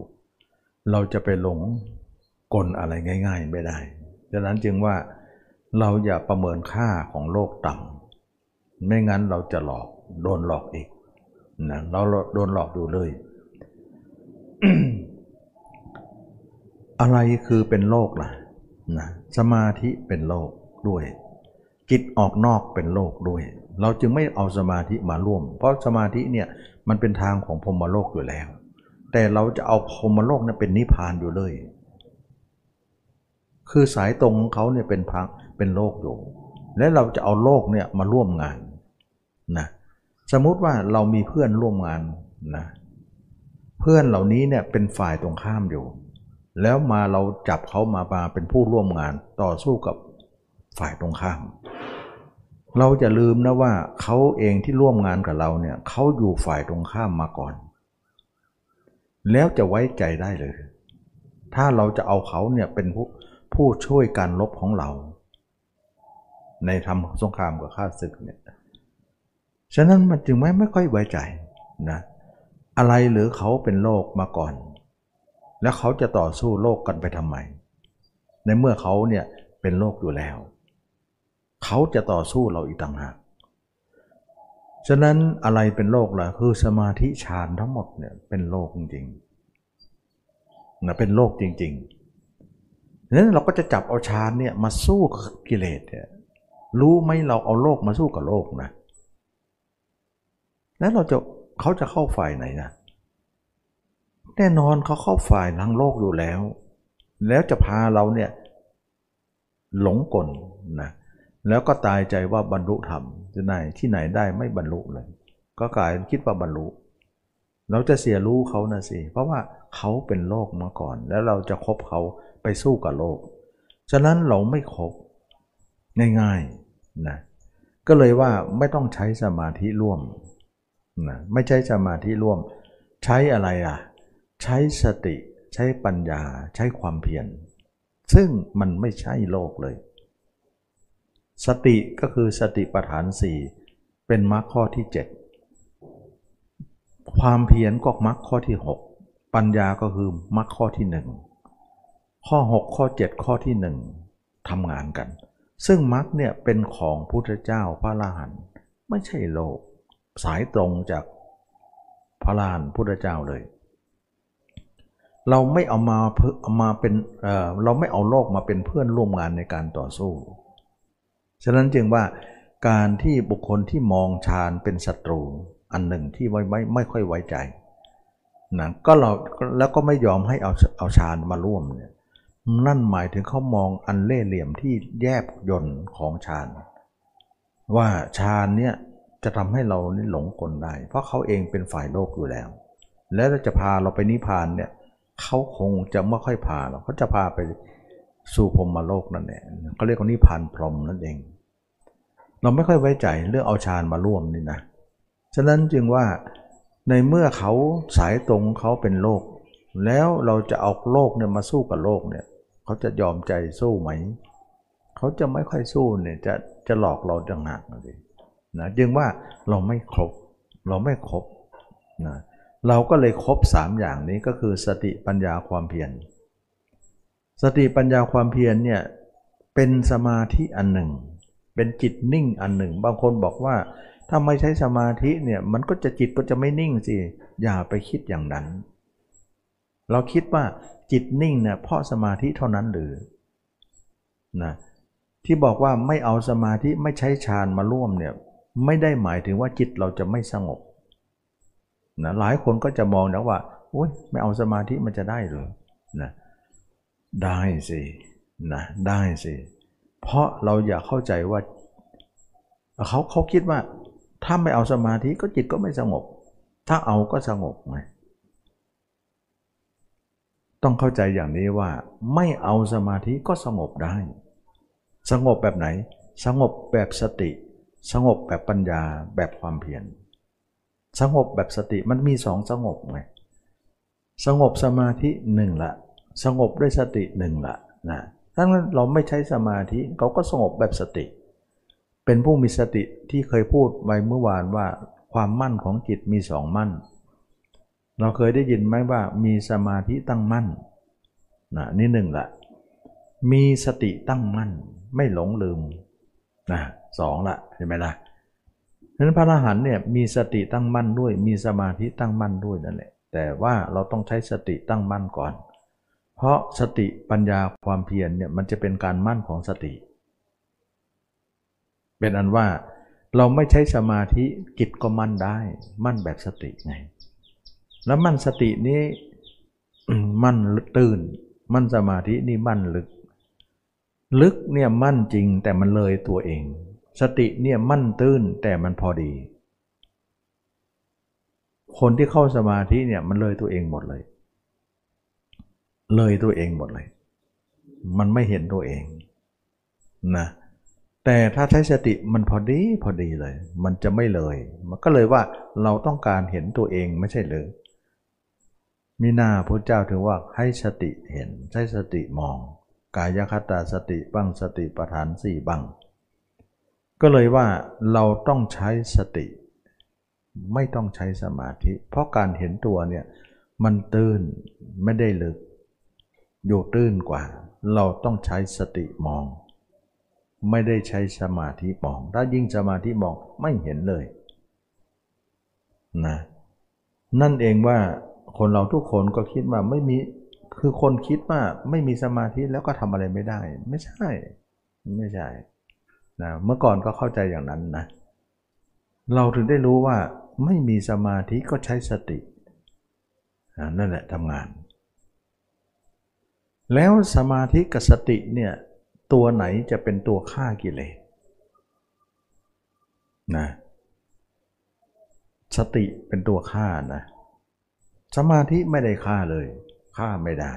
เราจะไปหลงกลอะไรง่าย ๆ ไม่ได้ดังนั้นจึงว่าเราอย่าประเมินค่าของโลกต่ำไม่งั้นเราจะหลอกโดนหลอกอีกนะเราโดนหลอกอยู่เลยอะไรคือเป็นโลกล่ะ นะสมาธิเป็นโลกด้วย จิตออกนอกเป็นโลกด้วย เราจึงไม่เอาสมาธิมาร่วม เพราะสมาธิเนี่ยมันเป็นทางของพรมโลกอยู่แล้ว แต่เราจะเอาพรมโลกนั้นเป็นนิพพานอยู่เลย คือสายตรงของเขาเนี่ยเป็นพังเป็นโลกอยู่ และเราจะเอาโลกเนี่ยมาร่วมงานนะสมมุติว่าเรามีเพื่อนร่วมงานนะเพื่อนเหล่านี้เนี่ยเป็นฝ่ายตรงข้ามอยู่ แล้วมาเราจับเขามามาเป็นผู้ร่วมงานต่อสู้กับฝ่ายตรงข้าม เราจะลืมนะว่าเขาเองที่ร่วมงานกับเราเนี่ยเขาอยู่ฝ่ายตรงข้ามมาก่อน แล้วจะไว้ใจได้เลย ถ้าเราจะเอาเขาเนี่ยเป็นผู้ผู้ช่วยการลบของเรา ในทำสงครามกับข้าศึกเนี่ยฉะนั้นมันจึงไม่ไม่ค่อยไว้ใจนะอะไรหรือเขาเป็นโลกมาก่อน แล้วเขาจะต่อสู้โลกกันไปทำไม ในเมื่อเขาเนี่ยเป็นโลกอยู่แล้ว เขาจะต่อสู้เราอีกต่างหาก ฉะนั้นอะไรเป็นโลกล่ะคือสมาธิฌานทั้งหมดเนี่ยเป็นโลกจริงๆนะเป็นโลกจริงๆนั้นเราก็จะจับเอาฌานเนี่ยมาสู้กิเลสเนี่ยรู้ไหมเราเอาโลกมาสู้กับโลกนะ แล้วเราจะเขาจะเข้าฝ่ายไหนนะ แน่นอนเขาเข้าฝ่ายทั้งโลกอยู่แล้ว แล้วจะพาเราเนี่ยหลงกลนะแล้วก็ตายใจว่าบรรลุธรรมจะไหนที่ไหนได้ไม่บรรลุเลย ก็กลายคิดว่าบรรลุ เราจะเสียรู้เขานะสิ เพราะว่าเขาเป็นโลกมาก่อน แล้วเราจะคบเขาไปสู้กับโลก ฉะนั้นเราไม่คบง่ายๆนะก็เลยว่าไม่ต้องใช้สมาธิร่วมนะไม่ใช่สมาธิร่วม ใช้อะไรอะ ใช้สติใช้ปัญญาใช้ความเพียรซึ่งมันไม่ใช่โลกเลย สติก็คือสติปัฏฐานสี่เป็นมรรคข้อที่ 7 ความเพียรก็มรรคข้อที่ 6 ปัญญาก็คือมรรคข้อที่ 1 ข้อ 6 ข้อ 7 ข้อที่ 1ทำงานกัน ซึ่งมรรคเนี่ยเป็นของพุทธเจ้าพระอรหันไม่ใช่โลก สายตรงจากพระลานพุทธเจ้าเลย เราไม่เอามาเอามาเป็นเเราไม่เอาโลกมาเป็นเพื่อนร่วมงานในการต่อสู้ ฉะนั้นจึงว่าการที่บุคคลที่มองฌานเป็นศัตรูอันหนึ่งที่ไม่ไม่ไม่ค่อยไว้ใจนะก็เราแล้วก็ไม่ยอมให้เอาเอาฌานมาร่วมเนี่ยนั่นหมายถึงเขามองอันเล่เหลี่ยมที่แยบยนต์ของฌานว่าฌานเนี่ยจะทำให้เราหลงกลได้ เพราะเขาเองเป็นฝ่ายโลกอยู่แล้ว แล้วจะพาเราไปนิพพานเนี่ย เขาคงจะไม่ค่อยพาเราเขาจะพาไปสู่พรมมโลกนั่นเองเขาเรียกว่านิพพานพรหมนั่นเอง เราไม่ค่อยไว้ใจเรื่องเอาฌานมาร่วมนี่นะฉะนั้นจึงว่าในเมื่อเขาสายตรงเขาเป็นโลก แล้วเราจะเอาโลกเนี่ยมาสู้กับโลกเนี่ยเขาจะยอมใจสู้ไหม เขาจะไม่ค่อยสู้เนี่ยจะจะหลอกเราจังหนักเลยนะจึงว่าเราไม่ครบเราไม่ครบนะเเราก็เลยครบสามอย่างนี้ก็คือสติปัญญาความเพียร สติปัญญาความเพียรเนี่ยเป็นสมาธิอันหนึ่ง เป็นจิตนิ่งอันหนึ่ง บางคนบอกว่าถ้าไม่ใช้สมาธิเนี่ยมันก็จะจิตก็จะไม่นิ่งสิ อย่าไปคิดอย่างนั้น เราคิดว่าจิตนิ่งเนี่ยเพราะสมาธิเท่านั้นหรือนะที่บอกว่าไม่เอาสมาธิไม่ใช้ฌานมาร่วมเนี่ยไม่ได้หมายถึงว่าจิตเราจะไม่สงบ นะหลายคนก็จะมองนะว่าโอ๊ยไม่เอาสมาธิมันจะได้หรือนะได้สินะได้สิ เพราะเราอยากเข้าใจว่าเขาเขาคิดว่า ถ้าไม่เอาสมาธิก็จิตก็ไม่สงบ ถ้าเอาก็สงบไงต้องเข้าใจอย่างนี้ว่า ไม่เอาสมาธิก็สงบได้ สงบแบบไหน สงบแบบสติ สงบแบบปัญญาแบบความเพียร สงบแบบสติมันมีสองสงบไงสงบสมาธิหนึ่งละ สงบด้วยสติหนึ่งละนะถ้าเราไม่ใช้สมาธิเขาก็สงบแบบสติ เป็นผู้มีสติที่เคยพูดไว้เมื่อวานว่าความมั่นของจิตมีสองมั่น เราเคยได้ยินไหมว่ามีสมาธิตั้งมั่นนะนี่หนึ่งละ มีสติตั้งมั่น ไม่หลงลืมนะสองละเห็นไหมล่ะ ฉะนั้นพระอรหันต์เนี่ยมีสติตั้งมั่นด้วย มีสมาธิตั้งมั่นด้วยนั่นแหละ แต่ว่าเราต้องใช้สติตั้งมั่นก่อน เพราะสติปัญญาความเพียรเนี่ยมันจะเป็นการมั่นของสติ เป็นอันว่าเราไม่ใช้สมาธิกิจก็มั่นได้ มั่นแบบสติไง แล้วมั่นสตินี้มั่นตื่น มั่นสมาธินี่มั่นลึก ลึกเนี่ยมั่นจริงแต่มันเลยตัวเอง สติเนี่ยมั่นตื้นแต่มันพอดี คนที่เข้าสมาธิเนี่ยมันเลยตัวเองหมดเลย เลยตัวเองหมดเลย มันไม่เห็นตัวเองนะแต่ถ้าใช้สติมันพอดีพอดีเลย มันจะไม่เลย มันก็เลยว่าเราต้องการเห็นตัวเองไม่ใช่หรือมีหน้าพระเจ้าถึงว่าให้สติเห็นใช้สติมอง กายคตาสติบ้างสติปัฏฐานสี่บ้าง ก็เลยว่าเราต้องใช้สติ ไม่ต้องใช้สมาธิ เพราะการเห็นตัวเนี่ยมันตื้นไม่ได้ลึก อยู่ตื้นกว่า เราต้องใช้สติมอง ไม่ได้ใช้สมาธิมอง ถ้ายิ่งสมาธิมองไม่เห็นเลยนะนั่นเองว่าคนเราทุกคนก็คิดว่าไม่มีคือคนคิดว่าไม่มีสมาธิแล้วก็ทำอะไรไม่ได้ ไม่ใช่ ไม่ใช่ นะเมื่อก่อนก็เข้าใจอย่างนั้นนะเราถึงได้รู้ว่าไม่มีสมาธิก็ใช้สตินั่นแหละทำงาน แล้วสมาธิกับสติเนี่ยตัวไหนจะเป็นตัวฆ่ากิเลสนะสติเป็นตัวฆ่านะ สมาธิไม่ได้ฆ่าเลยฆ่าไม่ได้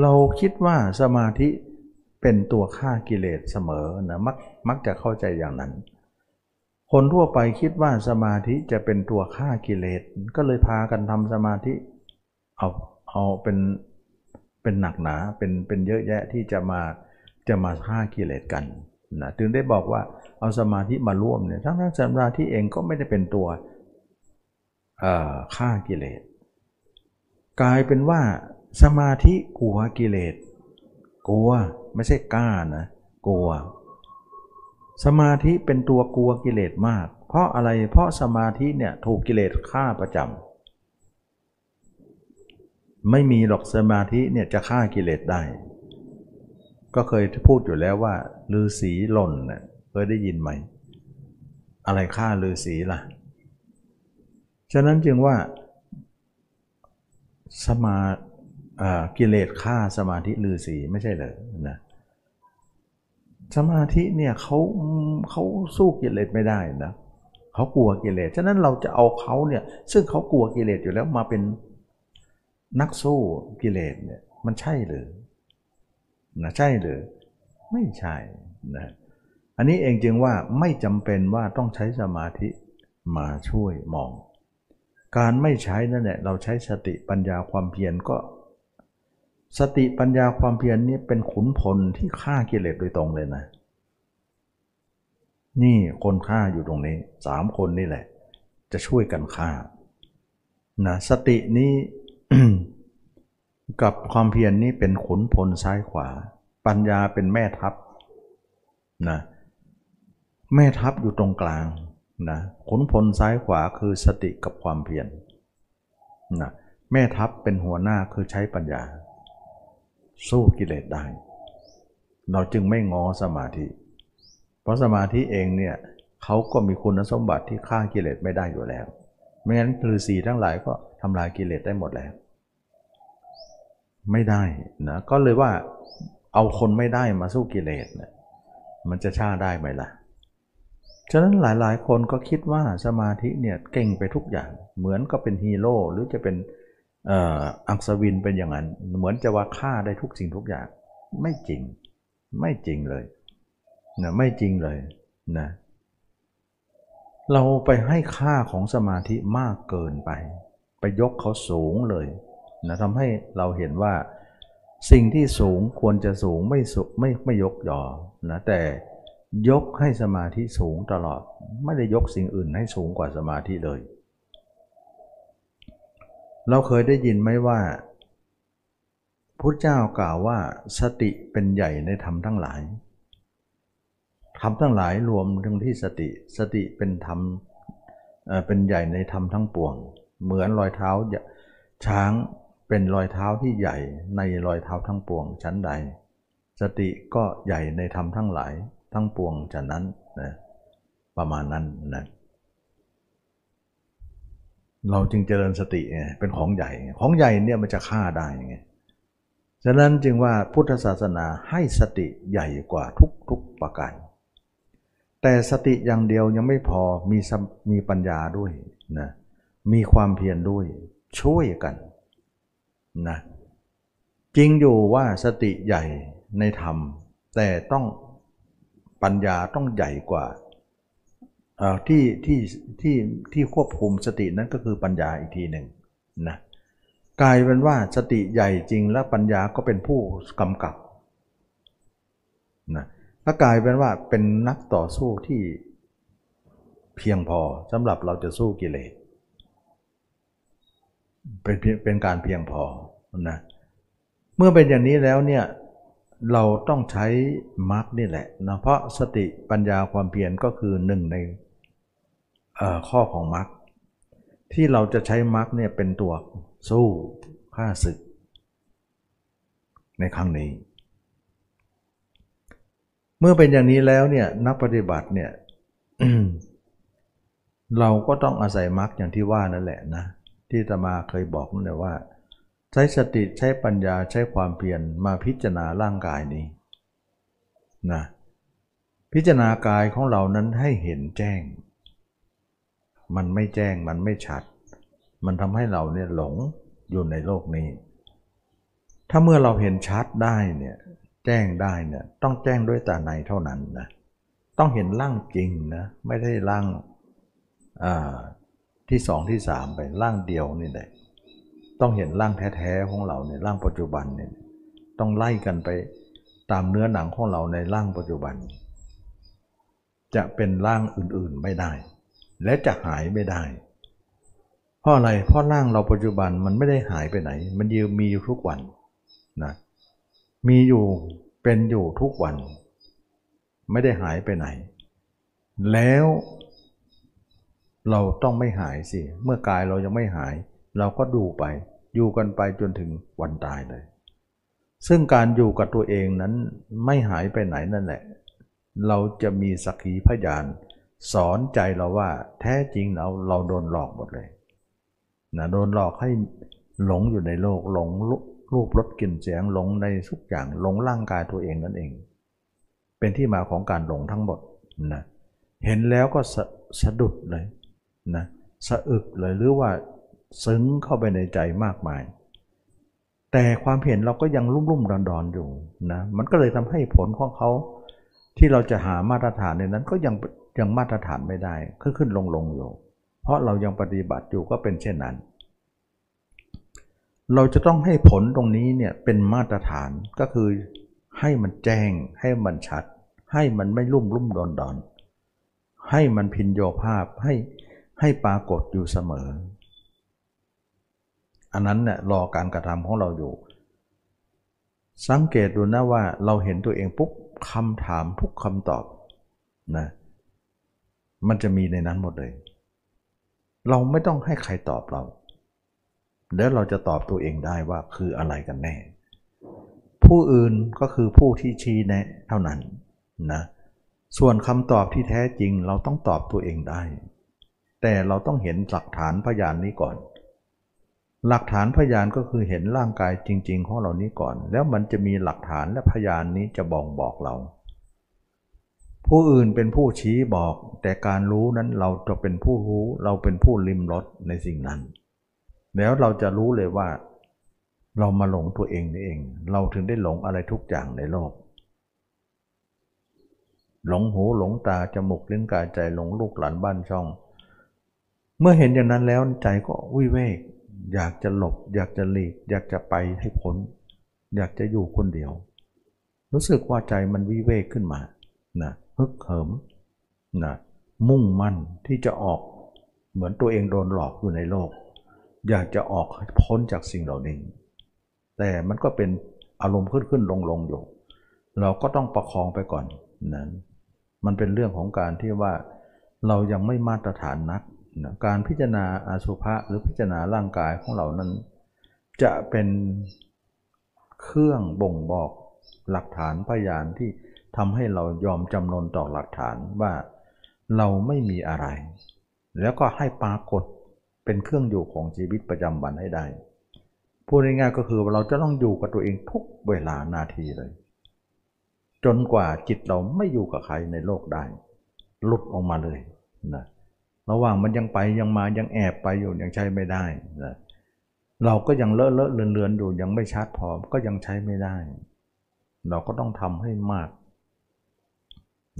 เราคิดว่าสมาธิ เป็นตัวฆ่ากิเลสเสมอนะมักมักจะเข้าใจอย่างนั้น คนทั่วไปคิดว่าสมาธิจะเป็นตัวฆ่ากิเลสก็เลยพากันทำสมาธิเอาเอาเป็นเป็นหนักหนาเป็นเป็นเยอะแยะที่จะมาจะมาฆ่ากิเลสกันนะถึงได้บอกว่าเอาสมาธิมาร่วมเนี่ยทั้งทั้งสมาธิเองก็ไม่ได้เป็นตัวฆ่ากิเลส กลายเป็นว่าสมาธิกลัวกิเลส กลัวไม่ใช่กล้านะกลัว สมาธิเป็นตัวกลัวกิเลสมาก เพราะอะไรเพราะสมาธิเนี่ยถูกกิเลสฆ่าประจำไม่มีหรอกสมาธิเนี่ยจะฆ่ากิเลสได้ ก็เคยพูดอยู่แล้วว่าลือสีหล่นเน่ยเคยได้ยินไหม อะไรฆ่าลือสีล่ะ ฉะนั้นจึงว่าสมา กิเลสฆ่าสมาธิลือสีไม่ใช่เลยนะสมาธิเนี่ยเขาเขาสู้กิเลสไม่ได้นะเขากลัวกิเลสฉะนั้นเราจะเอาเขาเนี่ยซึ่งเขากลัวกิเลสอยู่แล้วมาเป็นนักสู้กิเลสเนี่ยมันใช่หรือนะใช่หรือไม่ใช่นะอันนี้เองจึงว่าไม่จำเป็นว่าต้องใช้สมาธิมาช่วยมอง การไม่ใช้นั่นแหละเราใช้สติปัญญาความเพียรก็ สติปัญญาความเพียรนนี้เป็นขุนพลที่ฆ่ากิเลสโดยตรงเลยนะ นี่คนฆ่าอยู่ตรงนี้สามคนนี่แหละ จะช่วยกันฆ่านะสตินี้กับความเพียรนนี้เป็นขุนพลซ้ายขวา ปัญญาเป็นแม่ทัพนะแม่ทัพอยู่ตรงกลางนะขุนพลซ้ายขวาคือสติกับความเพียรนะแม่ทัพเป็นหัวหน้าคือใช้ปัญญา สู้กิเลสได้ เราจึงไม่งอสมาธิ เพราะสมาธิเองเนี่ยเขาก็มีคุณสมบัติที่ฆ่ากิเลสไม่ได้อยู่แล้ว ไม่งั้นฤาษีทั้งหลายก็ทำลายกิเลสได้หมดแล้ว ไม่ได้นะก็เลยว่าเอาคนไม่ได้มาสู้กิเลสนะมันจะชาได้ไหมล่ะ ฉะนั้นหลายๆ คนก็คิดว่าสมาธิเนี่ยเก่งไปทุกอย่าง เหมือนก็เป็นฮีโร่หรือจะเป็น อักษวินเป็นอย่างนั้น เหมือนจะว่าฆ่าได้ทุกสิ่งทุกอย่าง ไม่จริง ไม่จริงเลยนะไม่จริงเลยนะเราไปให้ค่าของสมาธิมากเกินไป ไปยกเขาสูงเลยนะทำให้เราเห็นว่าสิ่งที่สูงควรจะสูงไม่สุไม่ไม่ยกยอนะแต่ยกให้สมาธิสูงตลอด ไม่ได้ยกสิ่งอื่นให้สูงกว่าสมาธิเลย เราเคยได้ยินไหมว่าพุทธเจ้ากล่าวว่าสติเป็นใหญ่ในธรรมทั้งหลายธรรมทั้งหลายรวมถึงที่สติสติเป็นธรรมเป็นใหญ่ในธรรมทั้งปวง เหมือนรอยเท้าช้างเป็นรอยเท้าที่ใหญ่ในรอยเท้าทั้งปวงชั้นใด สติก็ใหญ่ในธรรมทั้งหลายทั้งปวงฉะนั้นนะประมาณนั้นนะ เราจึงเจริญสติไงเป็นของใหญ่ ของใหญ่เนี่ยมันจะฆ่าได้ไงฉะนั้นจึงว่าพุทธศาสนาให้สติใหญ่กว่าทุกๆประการแต่สติอย่างเดียวยังไม่พอมีมีปัญญาด้วยนะมีความเพียรด้วยช่วยกันนะจริงอยู่ว่าสติใหญ่ในธรรม แต่ต้องปัญญาต้องใหญ่กว่า ที่ที่ที่ที่ควบคุมสตินั้นก็คือปัญญาอีกทีหนึ่งนะกลายเป็นว่าสติใหญ่จริงและปัญญาก็เป็นผู้กำกับนะก็กลายเป็นว่าเป็นนักต่อสู้ที่เพียงพอสำหรับเราจะสู้กิเลสเป็นเป็นการเพียงพอนะเมื่อเป็นอย่างนี้แล้วเนี่ยเราต้องใช้มรรคนี่แหละนะเพราะสติปัญญาความเพียรก็คือหนึ่งใน ข้อของมรรคที่เราจะใช้มรรคเนี่ยเป็นตัวสู้ฆ่าศึก ในครั้งนี้ เมื่อเป็นอย่างนี้แล้วเนี่ยนักปฏิบัติเนี่ยเราก็ต้องอาศัยมรรคอย่างที่ว่านั่นแหละนะที่ตมาเคยบอกนั่นแหละว่า ใช้สติใช้ปัญญาใช้ความเพียรมาพิจารณาร่างกายนี้นะพิจารณากายของเรานั้นให้เห็นแจ้ง มันไม่แจ้งมันไม่ชัด มันทำให้เราเนี่ยหลงอยู่ในโลกนี้ ถ้าเมื่อเราเห็นชัดได้เนี่ยแจ้งได้เนี่ยต้องแจ้งด้วยตาในเท่านั้นนะต้องเห็นร่างจริงนะไม่ได้ร่างที่สองที่สามไปร่างเดียวนี่แหละต้องเห็นร่างแท้ๆของเราในร่างปัจจุบันเนี่ยต้องไล่กันไปตามเนื้อหนังของเราในร่างปัจจุบัน จะเป็นร่างอื่นๆไม่ได้ และจะหายไม่ได้ เพราะอะไรเพราะร่างเราปัจจุบันมันไม่ได้หายไปไหน มันยืมมีอยู่ทุกวันนะมีอยู่เป็นอยู่ทุกวัน ไม่ได้หายไปไหน แล้วเราต้องไม่หายสิ เมื่อกายเรายังไม่หาย เราก็ดูไป อยู่กันไปจนถึงวันตายเลย ซึ่งการอยู่กับตัวเองนั้นไม่หายไปไหนนั่นแหละ เราจะมีสักขีพยาน สอนใจเราว่าแท้จริงเราเราโดนหลอกหมดเลยนะโดนหลอกให้หลงอยู่ในโลกหลงรูปรสกลิ่นเสียงหลงในทุกอย่างหลงร่างกายตัวเองนั่นเอง เป็นที่มาของการหลงทั้งหมดนะเห็นแล้วก็สสะดุดเลยนะสะอึกเลยหรือว่าซึ้งเข้าไปในใจมากมาย แต่ความเห็นเราก็ยังรุ่มรุ่มดอนดอนอยู่นะมันก็เลยทำให้ผลของเขา ที่เราจะหามาตรฐานในนั้นก็ยังยังมาตรฐานไม่ได้ขึ้นขึ้นลงลงอยู่ เพราะเรายังปฏิบัติอยู่ก็เป็นเช่นนั้น เราจะต้องให้ผลตรงนี้เนี่ยเป็นมาตรฐานก็คือให้มันแจ้ง ให้มันชัด ให้มันไม่ลุ่มลุ่มดอนดอนให้มันพินโยภาพให้ให้ปรากฏอยู่เสมอ อันนั้นเนี่ยรอการกระทำของเราอยู่ สังเกตดูนะว่าเราเห็นตัวเองปุ๊บ คำถามทุกคำตอบนะมันจะมีในนั้นหมดเลย เราไม่ต้องให้ใครตอบเรา แล้วเราจะตอบตัวเองได้ว่าคืออะไรกันแน่ ผู้อื่นก็คือผู้ที่ชี้แนะเท่านั้นนะส่วนคำตอบที่แท้จริงเราต้องตอบตัวเองได้ แต่เราต้องเห็นหลักฐานพยานนี้ก่อน หลักฐานพยานก็คือเห็นร่างกายจริง ๆ ของเรานี้ก่อน แล้วมันจะมีหลักฐานและพยานนี้จะบ่งบอกเรา ผู้อื่นเป็นผู้ชี้บอก แต่การรู้นั้นเราจะเป็นผู้รู้เราเป็นผู้ลิมรสในสิ่งนั้น แล้วเราจะรู้เลยว่า เรามาหลงตัวเองนี่เอง เราถึงได้หลงอะไรทุกอย่างในโลก หลงหูหลงตาจมูกลิ้นกายใจหลงลูกหลานบ้านช่อง เมื่อเห็นอย่างนั้นแล้วใจก็วิเวก อยากจะหลบ อยากจะหลีก อยากจะไปให้พ้น อยากจะอยู่คนเดียว รู้สึกว่าใจมันวิเวกขึ้นมานะฮึกเหิมนะมุ่งมั่นที่จะออกเหมือนตัวเองโดนหลอกอยู่ในโลก อยากจะออกพ้นจากสิ่งเหล่านี้ แต่มันก็เป็นอารมณ์ขึ้นขึ้นลงลงอยู่ เราก็ต้องประคองไปก่อนนั้น มันเป็นเรื่องของการที่ว่าเรายังไม่มาตรฐานนัก การพิจารณาอาสุภะหรือพิจารณาร่างกายของเรานั้น จะเป็นเครื่องบ่งบอกหลักฐานพยานที่ทำให้เรายอมจำนนต่อหลักฐานว่าเราไม่มีอะไร แล้วก็ให้ปรากฏเป็นเครื่องอยู่ของชีวิตประจำวันให้ได้พูดง่ายๆก็คือเราจะต้องอยู่กับตัวเองทุกเวลานาทีเลย จนกว่าจิตเราไม่อยู่กับใครในโลกได้หลุดออกมาเลยนะ ระหว่างมันยังไปยังมายังแอบไปอยู่ยังใช้ไม่ได้นะเราก็ยังเลอะเลอะเลือนเลือนอยู่ยังไม่ชัดพอก็ยังใช้ไม่ได้ เราก็ต้องทำให้มาก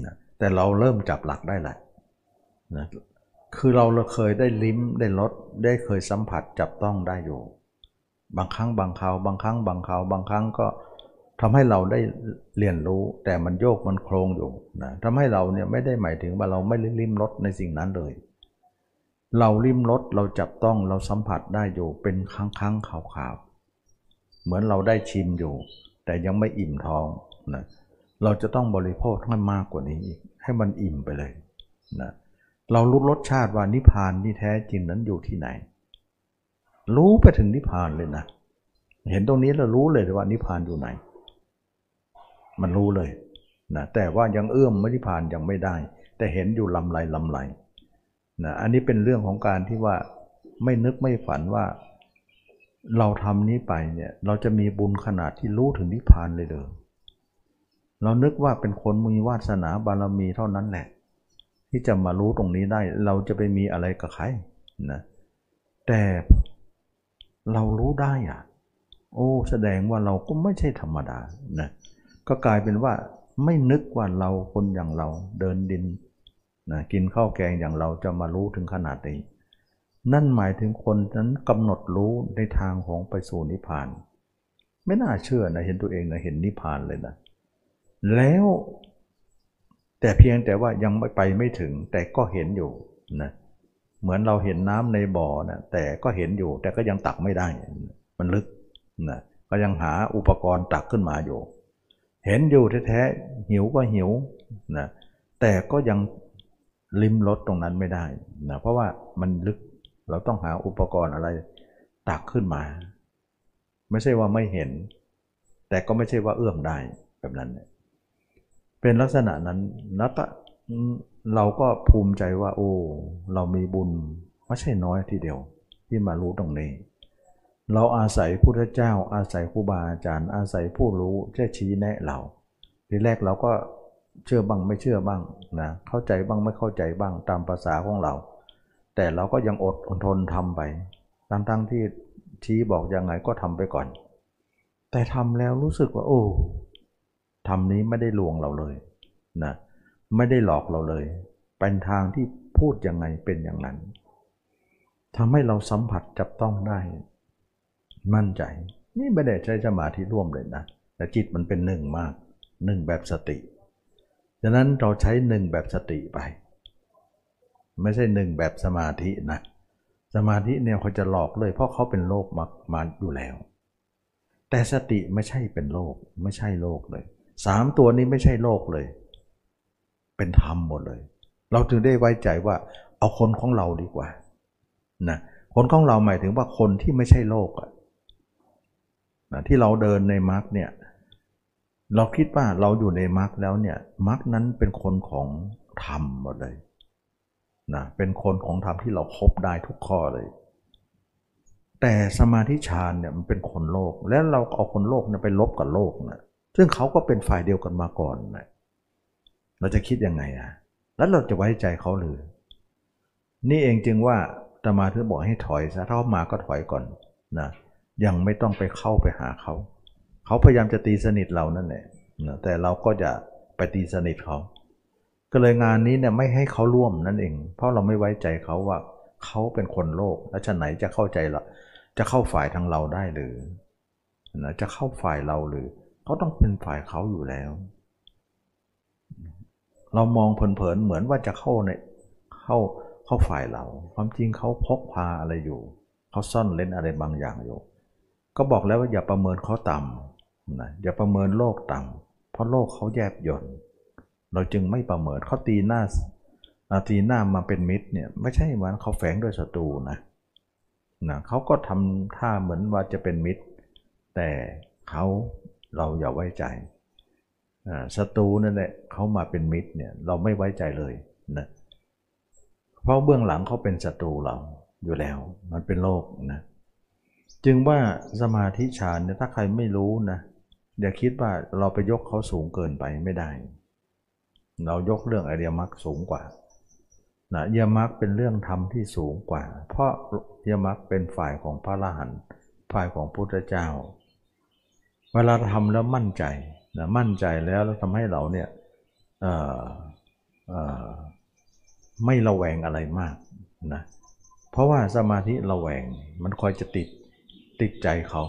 นะแต่เราเริ่มจับหลักได้แหละนะคือเราเคยได้ลิ้มได้รสได้เคยสัมผัสจับต้องได้อยู่ บางครั้งบางคราวบางครั้งบางคราวบางครั้งก็ทำให้เราได้เรียนรู้แต่มันโยกมันโครงอยู่นะทำให้เราเนี่ยไม่ได้หมายถึงว่าเราไม่ริมรสในสิ่งนั้นเลย เราริมรสเราจับต้องเราสัมผัสได้อยู่เป็นครั้งครั้งข่าวข่าวเหมือนเราได้ชิมอยู่ แต่ยังไม่อิ่มท้องนะเราจะต้องบริโภคให้มากกว่านี้อีกให้มันอิ่มไปเลยนะเรารู้รสชาติว่านิพานที่แท้จริงนั้นอยู่ที่ไหน รู้ไปถึงนิพานเลยนะ เห็นตรงนี้เรารู้เลยว่านิพานอยู่ไหน มันรู้เลยนะแต่ว่ายังเอื้อมไม่ได้ผ่านยังไม่ได้ แต่เห็นอยู่ลำไรลำไร นะอันนี้เป็นเรื่องของการที่ว่าไม่นึกไม่ฝันว่า เราทำนี้ไปเนี่ยเราจะมีบุญขนาดที่รู้ถึงนิพพานเลยเด้อเรานึกว่าเป็นคนมีวาสนาบารมีเท่านั้นแหละ ที่จะมารู้ตรงนี้ได้ เราจะไปมีอะไรกับใครนะแต่เรารู้ได้อะโอ้ แสดงว่าเราก็ไม่ใช่ธรรมดานะก็กลายเป็นว่าไม่นึกว่าเราคนอย่างเราเดินดิน นะกินข้าวแกงอย่างเราจะมารู้ถึงขนาดนี้ นั่นหมายถึงคนนั้นกำหนดรู้ในทางของไปสู่นิพพาน ไม่น่าเชื่อนะเห็นตัวเองนะเห็นนิพพานเลยนะ แล้วแต่เพียงแต่ว่ายังไม่ไปไม่ถึง แต่ก็เห็นอยู่นะเหมือนเราเห็นน้ำในบ่อนะแต่ก็เห็นอยู่ แต่ก็ยังตักไม่ได้ มันลึกนะก็ยังหาอุปกรณ์ตักขึ้นมาอยู่ เห็นอยู่แท้ๆหิวก็หิวนะแต่ก็ยัง ลิมรสตรงนั้นไม่ได้นะเพราะว่ามันลึกเราต้องหาอุปกรณ์อะไรตักขึ้นมา ไม่ใช่ว่าไม่เห็น แต่ก็ไม่ใช่ว่าเอื้อมได้แบบนั้น เป็นลักษณะนั้นแล้วก็เราก็ภูมิใจว่า โอ้ เรามีบุญไม่ใช่น้อยทีเดียวที่มารู้ตรงนี้ เราอาศัยพุทธเจ้า อาศัยครูบาอาจารย์ อาศัยผู้รู้จะชี้แนะเราทีแรกเราก็ เชื่อบ้างไม่เชื่อบ้างนะเข้าใจบ้างไม่เข้าใจบ้างตามภาษาของเรา แต่เราก็ยังอดอดทนทำไปทั้งทั้งที่ชี้บอกยังไงก็ทำไปก่อน แต่ทำแล้วรู้สึกว่า โอ้ทำนี้ไม่ได้ลวงเราเลยนะไม่ได้หลอกเราเลย เป็นทางที่พูดยังไงเป็นอย่างนั้นทำให้เราสัมผัสจับต้องได้ มั่นใจ นี่ไม่ได้ใช้สมาธิร่วมเลยนะแต่จิตมันเป็นหนึ่งมากหนึ่งแบบสติ ฉะนั้นเราใช้หนึ่งแบบสติไป ไม่ใช่หนึ่งแบบสมาธินะสมาธิเนี่ยเขาจะหลอกเลย เพราะเขาเป็นโลกมามาอยู่แล้ว แต่สติไม่ใช่เป็นโลกไม่ใช่โลกเลยสามตัวนี้ไม่ใช่โลกเลย เป็นธรรมหมดเลย เราจึงได้ไว้ใจว่า เอาคนของเราดีกว่านะคนของเราหมายถึงว่าคนที่ไม่ใช่โลกอะนะที่เราเดินในมรรคเนี่ย เราคิดว่าเราอยู่ในมรรคแล้วเนี่ยมรรคนั้นเป็นคนของธรรมหมดเลยนะเป็นคนของธรรมที่เราครบได้ทุกข้อเลย แต่สมาธิฌานเนี่ยมันเป็นคนโลก แล้วเราเอาคนโลกเนี่ยไปลบกับโลกนะซึ่งเขาก็เป็นฝ่ายเดียวกันมาก่อนนะเราจะคิดยังไงอะแล้วเราจะไว้ใจเขาหรือ นี่เองจึงว่าตมาถึงบอกให้ถอยซะถ้าเขามาก็ถอยก่อนนะยังไม่ต้องไปเข้าไปหาเขา เขาพยายามจะตีสนิทเรานั่นแหละแต่เราก็จะไปตีสนิทเขา ก็เลยงานนี้เนี่ยไม่ให้เขาร่วมนั่นเอง เพราะเราไม่ไว้ใจเขาว่าเขาเป็นคนโลก แล้วฉะไหนจะเข้าใจละจะเข้าฝ่ายทางเราได้หรือนะจะเข้าฝ่ายเราหรือเขาต้องเป็นฝ่ายเขาอยู่แล้ว เรามองเผินๆเหมือนว่าจะเข้าในเข้าเข้าฝ่ายเรา ความจริงเขาพกพาอะไรอยู่ เขาซ่อนเล่นอะไรบางอย่างอยู่ ก็บอกแล้วว่าอย่าประเมินเขาต่ำ นะอย่าประเมินโลกต่ำเพราะโลกเขาแยบยนเราจึงไม่ประเมินเขาตีหน้าตีหน้ามาเป็นมิตรเนี่ยไม่ใช่ว่าเขาแฝงด้วยศัตรูนะนะเขาก็ทำท่าเหมือนว่าจะเป็นมิตร แต่เขาเราอย่าไว้ใจศัตรูนั่นแหละเขามาเป็นมิตรเนี่ยเราไม่ไว้ใจเลยนะเพราะเบื้องหลังเขาเป็นศัตรูเราอยู่แล้ว มันเป็นโลกนะจึงว่าสมาธิฌานเนี่ยถ้าใครไม่รู้นะ อย่าคิดว่าเราไปยกเขาสูงเกินไปไม่ได้ เรายกเรื่องไอริยมรรคสูงกว่านะเยมรรคเป็นเรื่องธรรมที่สูงกว่า เพราะเยมรรคเป็นฝ่ายของพระอรหันต์ฝ่ายของพุทธเจ้า เวลาทำแล้วมั่นใจนะมั่นใจแล้วแล้วทำให้เราเนี่ยไม่ระแวงอะไรมากนะเพราะว่าสมาธิระแวงมันคอยจะติดติดใจเขา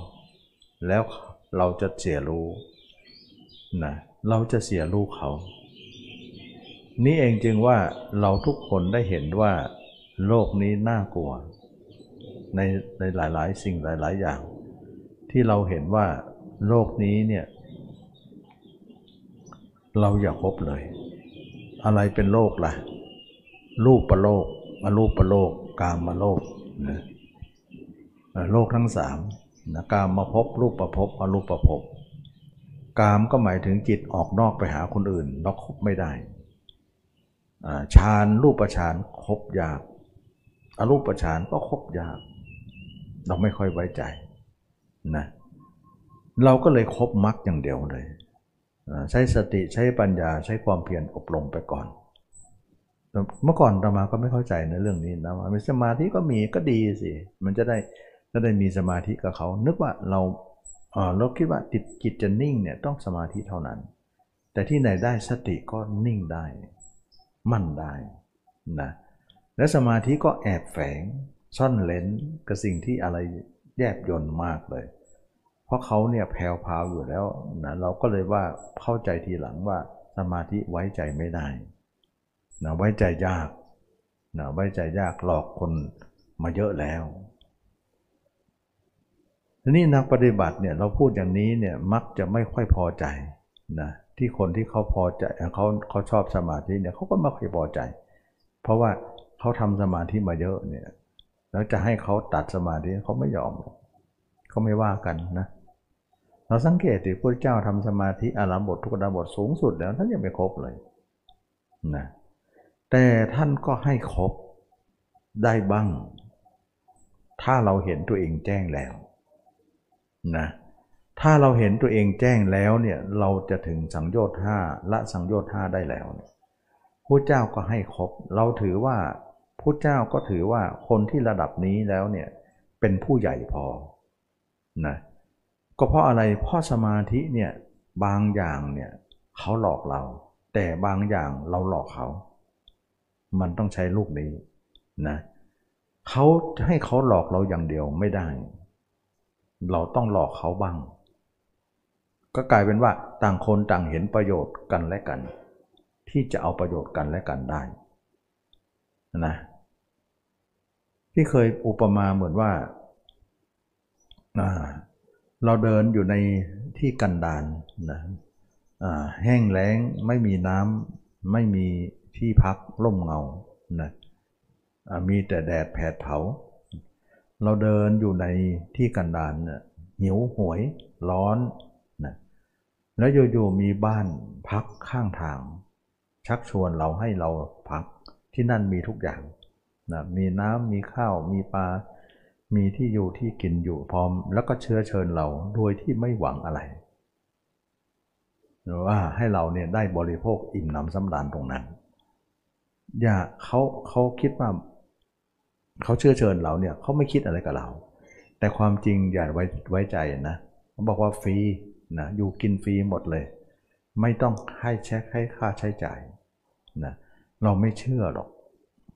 แล้ว เราจะเสียรู้นะเราจะเสียรู้เขา นี่เองจึงว่าเราทุกคนได้เห็นว่า โลกนี้น่ากลัว ในในหลาย ๆ สิ่งหลาย ๆ อย่าง ที่เราเห็นว่าโลกนี้เนี่ย เราอย่าคบเลย อะไรเป็นโลกล่ะ รูปประโลกมารูปประโลกกามมาโลกนะโลกทั้งสาม นะกามมาพบรูปประพบอรูปประพบกามก็หมายถึงจิตออกนอกไปหาคนอื่นเราคบไม่ได้ฌานรูปฌานคบยากอรูปฌานก็คบยาก เราไม่ค่อยไว้ใจนะเราก็เลยคบมรรคอย่างเดียวเลย ใช้สติใช้ปัญญาใช้ความเพียรอบรมไปก่อน เมื่อก่อนเรามาก็ไม่เข้าใจในเรื่องนี้นะว่ามีสมาธิก็มีก็ดีสิ มันจะได้ จะได้มีสมาธิกับเขา นึกว่าเราเราคิดว่าจิตจิตจะนิ่งเนี่ยต้องสมาธิเท่านั้น แต่ที่ไหนได้สติก็นิ่งได้ มั่นได้นะและสมาธิก็แอบแฝงซ่อนเลนกับสิ่งที่อะไรแยบยนต์มากเลย เพราะเขาเนี่ยแผวพาวอยู่แล้วนะเราก็เลยว่าเข้าใจทีหลังว่าสมาธิไว้ใจไม่ได้นะไว้ใจยากนะไว้ใจยากหลอกคนมาเยอะแล้ว ทีนี้นักปฏิบัติเนี่ยเราพูดอย่างนี้เนี่ยมักจะไม่ค่อยพอใจนะที่คนที่เขาพอใจเขาเขาชอบสมาธิเนี่ยเขาก็ไม่ค่อยพอใจ เพราะว่าเขาทำสมาธิมาเยอะเนี่ยแล้วจะให้เขาตัดสมาธิเขาไม่ยอมเขาไม่ว่ากันนะเราสังเกตดิพระเจ้าทำสมาธิอารามบททุกดาบทสูงสุดแล้วท่านยังไม่ครบเลยนะแต่ท่านก็ให้ครบได้บ้าง ถ้าเราเห็นตัวเองแจ้งแล้ว นะถ้าเราเห็นตัวเองแจ้งแล้วเนี่ยเราจะถึงสังโยชน์ห้าละสังโยชน์ห้าได้แล้วเนี่ยพระเจ้าก็ให้ครบ เราถือว่าพระเจ้าก็ถือว่าคนที่ระดับนี้แล้วเนี่ยเป็นผู้ใหญ่พอนะก็เพราะอะไรเพราะสมาธิเนี่ยบางอย่างเนี่ยเขาหลอกเรา แต่บางอย่างเราหลอกเขา มันต้องใช้ลูกนี้นะเขาให้เขาหลอกเราอย่างเดียวไม่ได้ เราต้องหลอกเขาบ้าง ก็กลายเป็นว่าต่างคนต่างเห็นประโยชน์กันและกัน ที่จะเอาประโยชน์กันและกันได้นะที่เคยอุปมาเหมือนว่า เราเดินอยู่ในที่กันดารนะแห้งแล้งไม่มีน้ำไม่มีที่พักร่มเงานะมีแต่แดดแผดเผา เราเดินอยู่ในที่กันดารเนะหิวหวยร้อนนะแล้วอยู่ๆมีบ้านพักข้างทาง ชักชวนเราให้เราพักที่นั่นมีทุกอย่างนะมีน้ำมีข้าวมีปลา มีที่อยู่ที่กินอยู่พร้อม แล้วก็เชื้อเชิญเราโดยที่ไม่หวังอะไรหรือว่าให้เราเนี่ยได้บริโภคอิ่มหนำสำราญตรงนั้น อย่าเขาเขาคิดว่า เขาเชื่อเชิญเราเนี่ยเขาไม่คิดอะไรกับเรา แต่ความจริงอย่าไว้ไว้ใจนะเขาบอกว่าฟรีนะอยู่กินฟรีหมดเลย ไม่ต้องให้แช็คให้ค่าใช้จ่ายนะเราไม่เชื่อหรอก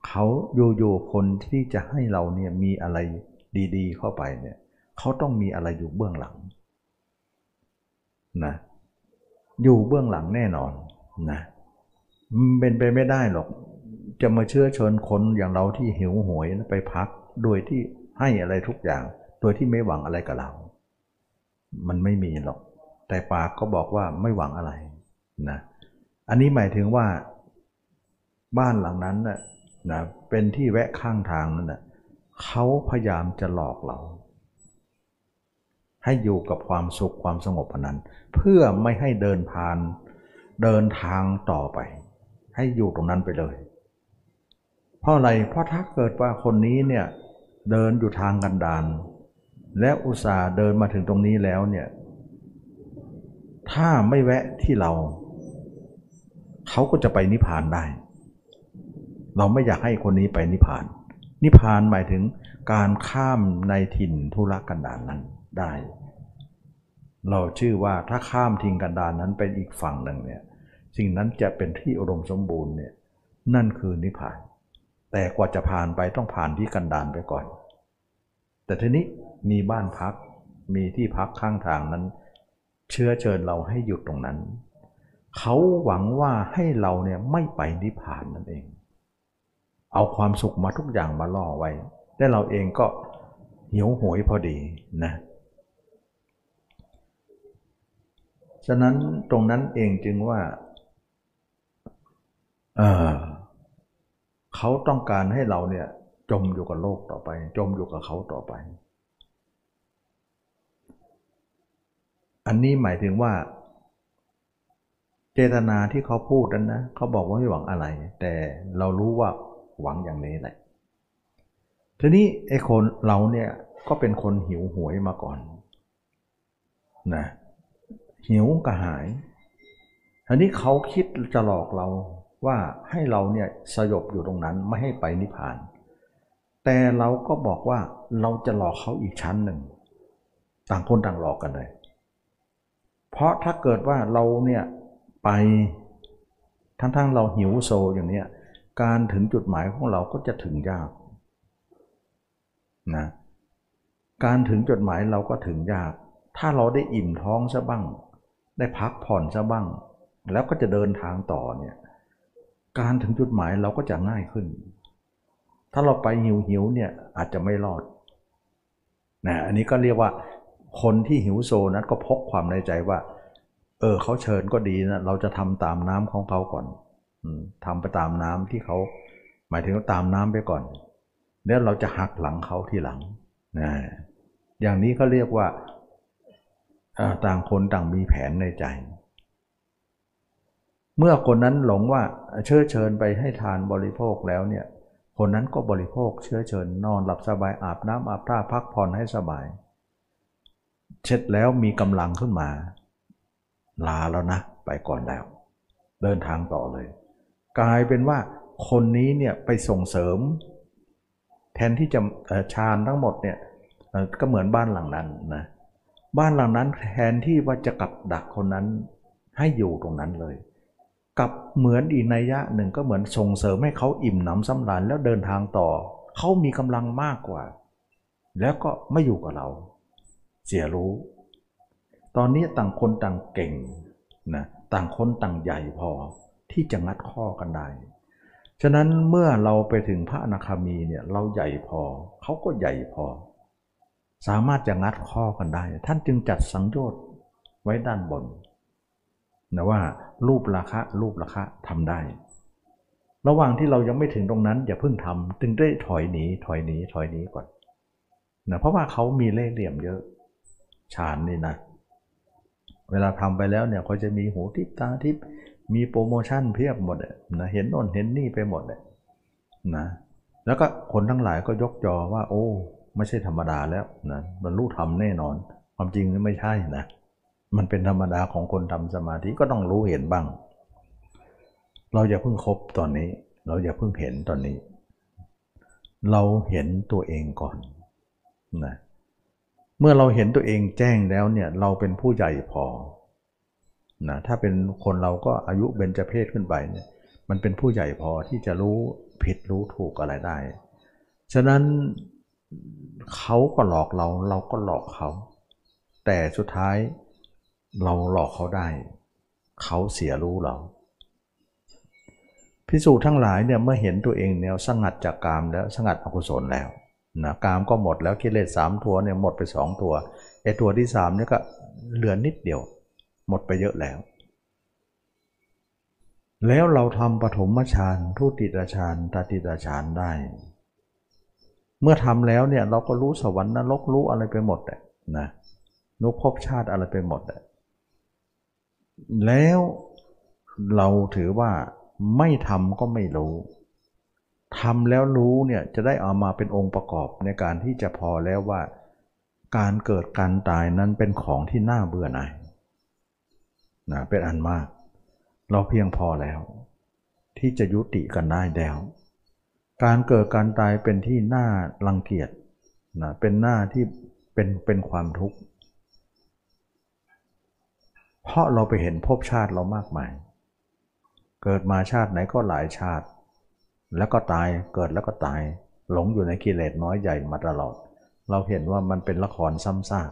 เขาอยู่ๆคนที่จะให้เราเนี่ยมีอะไรดีๆ เข้าไปเนี่ยเขาต้องมีอะไรอยู่เบื้องหลังนะอยู่เบื้องหลังแน่นอนนะเป็นไปไม่ได้หรอก จะมาเชื่อเชิญคนอย่างเราที่หิวโหวยไปพัก โดยที่ให้อะไรทุกอย่าง โดยที่ไม่หวังอะไรกับเรา มันไม่มีหรอก แต่ปากก็บอกว่าไม่หวังอะไรนะอันนี้หมายถึงว่า บ้านหลังนั้นนะนะเป็นที่แวะข้างทางนั่นนะเขาพยายามจะหลอกเรา ให้อยู่กับความสุขความสงบนั้น เพื่อไม่ให้เดินผ่านเดินทางต่อไป ให้อยู่ตรงนั้นไปเลย เพราะอะไรเพราะถ้าเกิดว่าคนนี้เนี่ยเดินอยู่ทางกันดานและอุตส่าห์เดินมาถึงตรงนี้แล้วเนี่ย ถ้าไม่แวะที่เรา เขาก็จะไปนิพพานได้ เราไม่อยากให้คนนี้ไปนิพพาน นิพพานหมายถึงการข้ามในถิ่นทุรกันดารนนั้นได้ เราชื่อว่าถ้าข้ามทิ้งกันดารนนั้นเป็นอีกฝั่งหนึ่งเนี่ย สิ่งนั้นจะเป็นที่อุดมสมบูรณ์เนี่ย นั่นคือนิพพาน แต่กว่าจะผ่านไปต้องผ่านที่กันดารไปก่อน แต่ทีนี้มีบ้านพักมีที่พักข้างทางนั้น เชื้อเชิญเราให้หยุดตรงนั้น เขาหวังว่าให้เราเนี่ยไม่ไปนิพพานนั่นเอง เอาความสุขมาทุกอย่างมาล่อไว้ แต่เราเองก็หิวโหยพอดีนะฉะนั้นตรงนั้นเองจึงว่า เออ เขาต้องการให้เราเนี่ยจมอยู่กับโลกต่อไป จมอยู่กับเขาต่อไป อันนี้หมายถึงว่า เจตนาที่เขาพูดนั้นนะเขาบอกว่าไม่หวังอะไร แต่เรารู้ว่าหวังอย่างนี้แหละทีนี้ไอ้คนเราเนี่ยก็เป็นคนหิวหวยมาก่อนนะหิวกระหายทีนี้เขาคิดจะหลอกเรา ว่าให้เราเนี่ยสยบอยู่ตรงนั้นไม่ให้ไปนิพพาน แต่เราก็บอกว่าเราจะหลอกเขาอีกชั้นหนึ่ง ต่างคนต่างหลอกกันเลย เพราะถ้าเกิดว่าเราเนี่ยไปทั้งๆเราหิวโซอย่างเนี้ยการถึงจุดหมายของเราก็จะถึงยากนะการถึงจุดหมายเราก็ถึงยาก ถ้าเราได้อิ่มท้องซะบ้าง ได้พักผ่อนซะบ้าง แล้วก็จะเดินทางต่อเนี่ย การถึงจุดหมายเราก็จะง่ายขึ้น ถ้าเราไปหิวหิวเนี่ยอาจจะไม่รอดนะอันนี้ก็เรียกว่าคนที่หิวโซนั้นก็พกความในใจว่า เออเขาเชิญก็ดีนะเราจะทำตามน้ำของเขาก่อนทำไปตามน้ำที่เขาหมายถึงตามน้ำไปก่อนแล้วเราจะหักหลังเขาทีหลังนะอย่างนี้เขาเรียกว่าต่างคนต่างมีแผนในใจ เมื่อคนนั้นหลงว่าเชื้อเชิญไปให้ทานบริโภคแล้วเนี่ยคนนั้นก็บริโภคเชื้อเชิญนอนหลับสบายอาบน้ำอาบท่าพักผ่อนให้สบาย เช็ดแล้วมีกำลังขึ้นมา ลาแล้วนะ ไปก่อนแล้ว เดินทางต่อเลย กลายเป็นว่าคนนี้เนี่ยไปส่งเสริม แทนที่จะฌานทั้งหมดเนี่ยก็เหมือนบ้านหลังนั้นนะบ้านหลังนั้นแทนที่ว่าจะกลับดักคนนั้นให้อยู่ตรงนั้นเลย เหมือนอีกนัยยะหนึ่งก็เหมือนส่งเสริมให้เขาอิ่มหนำสำราญแล้วเดินทางต่อ เขามีกำลังมากกว่า แล้วก็ไม่อยู่กับเรา เสียรู้ ตอนนี้ต่างคนต่างเก่งนะต่างคนต่างใหญ่พอที่จะงัดข้อกันได้ ฉะนั้นเมื่อเราไปถึงพระอนาคามีเนี่ยเราใหญ่พอ เขาก็ใหญ่พอ สามารถจะงัดข้อกันได้ ท่านจึงจัดสังโยชน์ไว้ด้านบน นะว่ารูปราคะรูปราคะทำได้ ระหว่างที่เรายังไม่ถึงตรงนั้น อย่าเพิ่งทำจึงได้ถอยหนีถอยหนีถอยหนีก่อนนะเพราะว่าเขามีเล่ห์เหลี่ยมเยอะฌานนี่นะ เวลาทำไปแล้วเนี่ยก็จะมีหูทิพตาทิพมีโปรโมชั่นเพียบหมดนะเห็นโน่นเห็นนี่ไปหมดเลยนะแล้วก็คนทั้งหลายก็ยกจอว่า โอ้ ไม่ใช่ธรรมดาแล้วนะบรรลุธรรมแน่นอน ความจริงไม่ใช่นะ มันเป็นธรรมดาของคนทำสมาธิก็ต้องรู้เห็นบ้าง เราอย่าเพิ่งคบตอนนี้ เราอย่าเพิ่งเห็นตอนนี้ เราเห็นตัวเองก่อนนะเมื่อเราเห็นตัวเองแจ้งแล้วเนี่ยเราเป็นผู้ใหญ่พอนะถ้าเป็นคนเราก็อายุเบญจเพศขึ้นไปเนี่ยมันเป็นผู้ใหญ่พอที่จะรู้ผิดรู้ถูกอะไรได้ ฉะนั้นเขาก็หลอกเราเราก็หลอกเขา แต่สุดท้าย เราหลอกเขาได้ เขาเสียรู้เราพิสูจน์ทั้งหลายเนี่ยเมื่อเห็นตัวเองเนี่ยสงัดจากกามแล้วสงัดอกุศลแล้วนะกามก็หมดแล้วกิเลสสามตัวเนี่ยหมดไปสองตัวไอ้ตัวที่สามเนี่ยก็เหลือนิดเดียว หมดไปเยอะแล้ว แล้วเราทำปฐมฌานทุติยฌานตติยฌานได้ เมื่อทำแล้วเนี่ยเราก็รู้สวรรค์นรกรู้อะไรไปหมดเลยนะนุภพชาติอะไรไปหมดเลย แล้วเราถือว่าไม่ทำก็ไม่รู้ทำแล้วรู้เนี่ยจะได้เอามาเป็นองค์ประกอบในการที่จะพอแล้วว่า การเกิดการตายนั้นเป็นของที่น่าเบื่อหน่ายนะเป็นอันมาก เราเพียงพอแล้ว ที่จะยุติกันได้แล้ว การเกิดการตายเป็นที่น่ารังเกียจนะเป็นหน้าที่เป็นเป็นความทุกข์ เพราะเราไปเห็นภพชาติเรามากมาย เกิดมาชาติไหนก็หลายชาติ แล้วก็ตายเกิดแล้วก็ตาย หลงอยู่ในกิเลสน้อยใหญ่มาตลอด เราเห็นว่ามันเป็นละครซ้ำซาก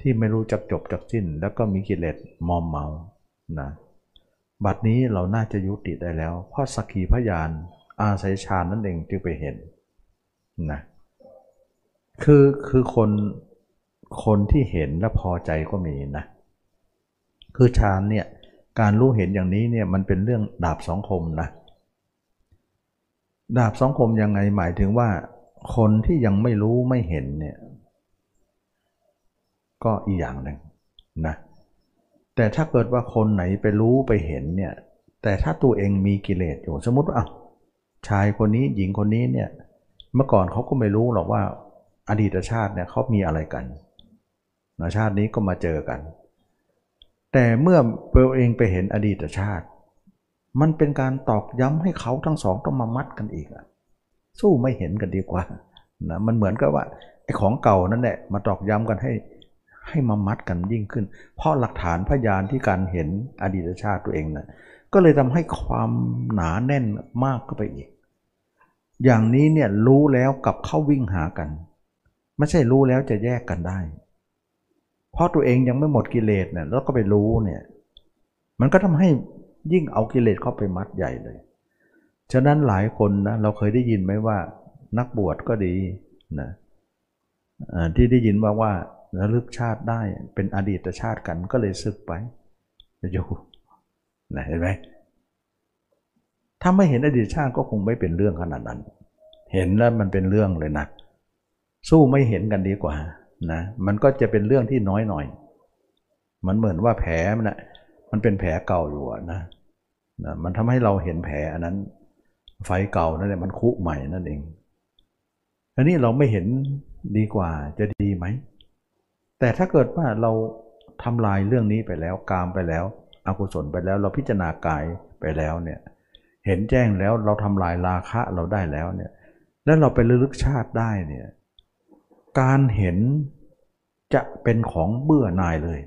ที่ไม่รู้จักจบจักสิ้น แล้วก็มีกิเลสมอมเมานะบัดนี้เราน่าจะยุติได้แล้ว เพราะสักขีพยานอาศัยฌานนั่นเองจึงไปเห็นนะคือคือคนคนที่เห็นและพอใจก็มีนะ คือฌานเนี่ยการรู้เห็นอย่างนี้เนี่ยมันเป็นเรื่องดาบสองคมนะดาบสองคมยังไงหมายถึงว่า คนที่ยังไม่รู้ไม่เห็นเนี่ยก็อีกอย่างหนึ่งนะแต่ถ้าเกิดว่าคนไหนไปรู้ไปเห็นเนี่ยแต่ถ้าตัวเองมีกิเลสอยู่สมมติว่าชายคนนี้หญิงคนนี้เนี่ยเมื่อก่อนเขาก็ไม่รู้หรอกว่าอดีตชาติเนี่ยเขามีอะไรกันชาตินี้ก็มาเจอกัน แต่เมื่อตัวเองไปเห็นอดีตชาติ มันเป็นการตอกย้ำให้เขาทั้งสองต้องมามัดกันอีกอะสู้ไม่เห็นกันดีกว่านะมันเหมือนกับว่าไอ้ของเก่านั่นแหละมาตอกย้ำกันให้ให้มามัดกันยิ่งขึ้น เพราะหลักฐานพยานที่การเห็นอดีตชาติตัวเองนะ่ะก็เลยทำให้ความหนาแน่นมากก็ไปอีก อย่างนี้เนี่ยรู้แล้วกับเข้าวิ่งหากัน ไม่ใช่รู้แล้วจะแยกกันได้ เพราะตัวเองยังไม่หมดกิเลสเนี่ยแล้วก็ไปรู้เนี่ย มันก็ทำให้ยิ่งเอากิเลสเข้าไปมัดใหญ่เลย ฉะนั้นหลายคนนะเราเคยได้ยินไหมว่า นักบวชก็ดีนะที่ได้ยินว่าว่าระลึกชาติได้เป็นอดีตชาติกันก็เลยซึกไปอยู่นะเห็นไหมถ้าไม่เห็นอดีตชาติก็คงไม่เป็นเรื่องขนาดนั้น เห็นแล้วมันเป็นเรื่องเลยนะสู้ไม่เห็นกันดีกว่า นะมันก็จะเป็นเรื่องที่น้อยหน่อย มันเหมือนว่าแผลมันนะมันเป็นแผลเก่าอยู่นะนะมันทำให้เราเห็นแผลอันนั้น ไฟเก่านั่นแหละมันคุใหม่นั่นเองอันนี้เราไม่เห็นดีกว่าจะดีไหม แต่ถ้าเกิดว่าเราทำลายเรื่องนี้ไปแล้วกามไปแล้วอกุศลไปแล้วเราพิจารณากายไปแล้วเนี่ยเห็นแจ้งแล้วเราทำลายราคะเราได้แล้วเนี่ยแล้วเราไปลึกชาติได้เนี่ย การเห็นจะเป็นของเบื่อหน่ายเลย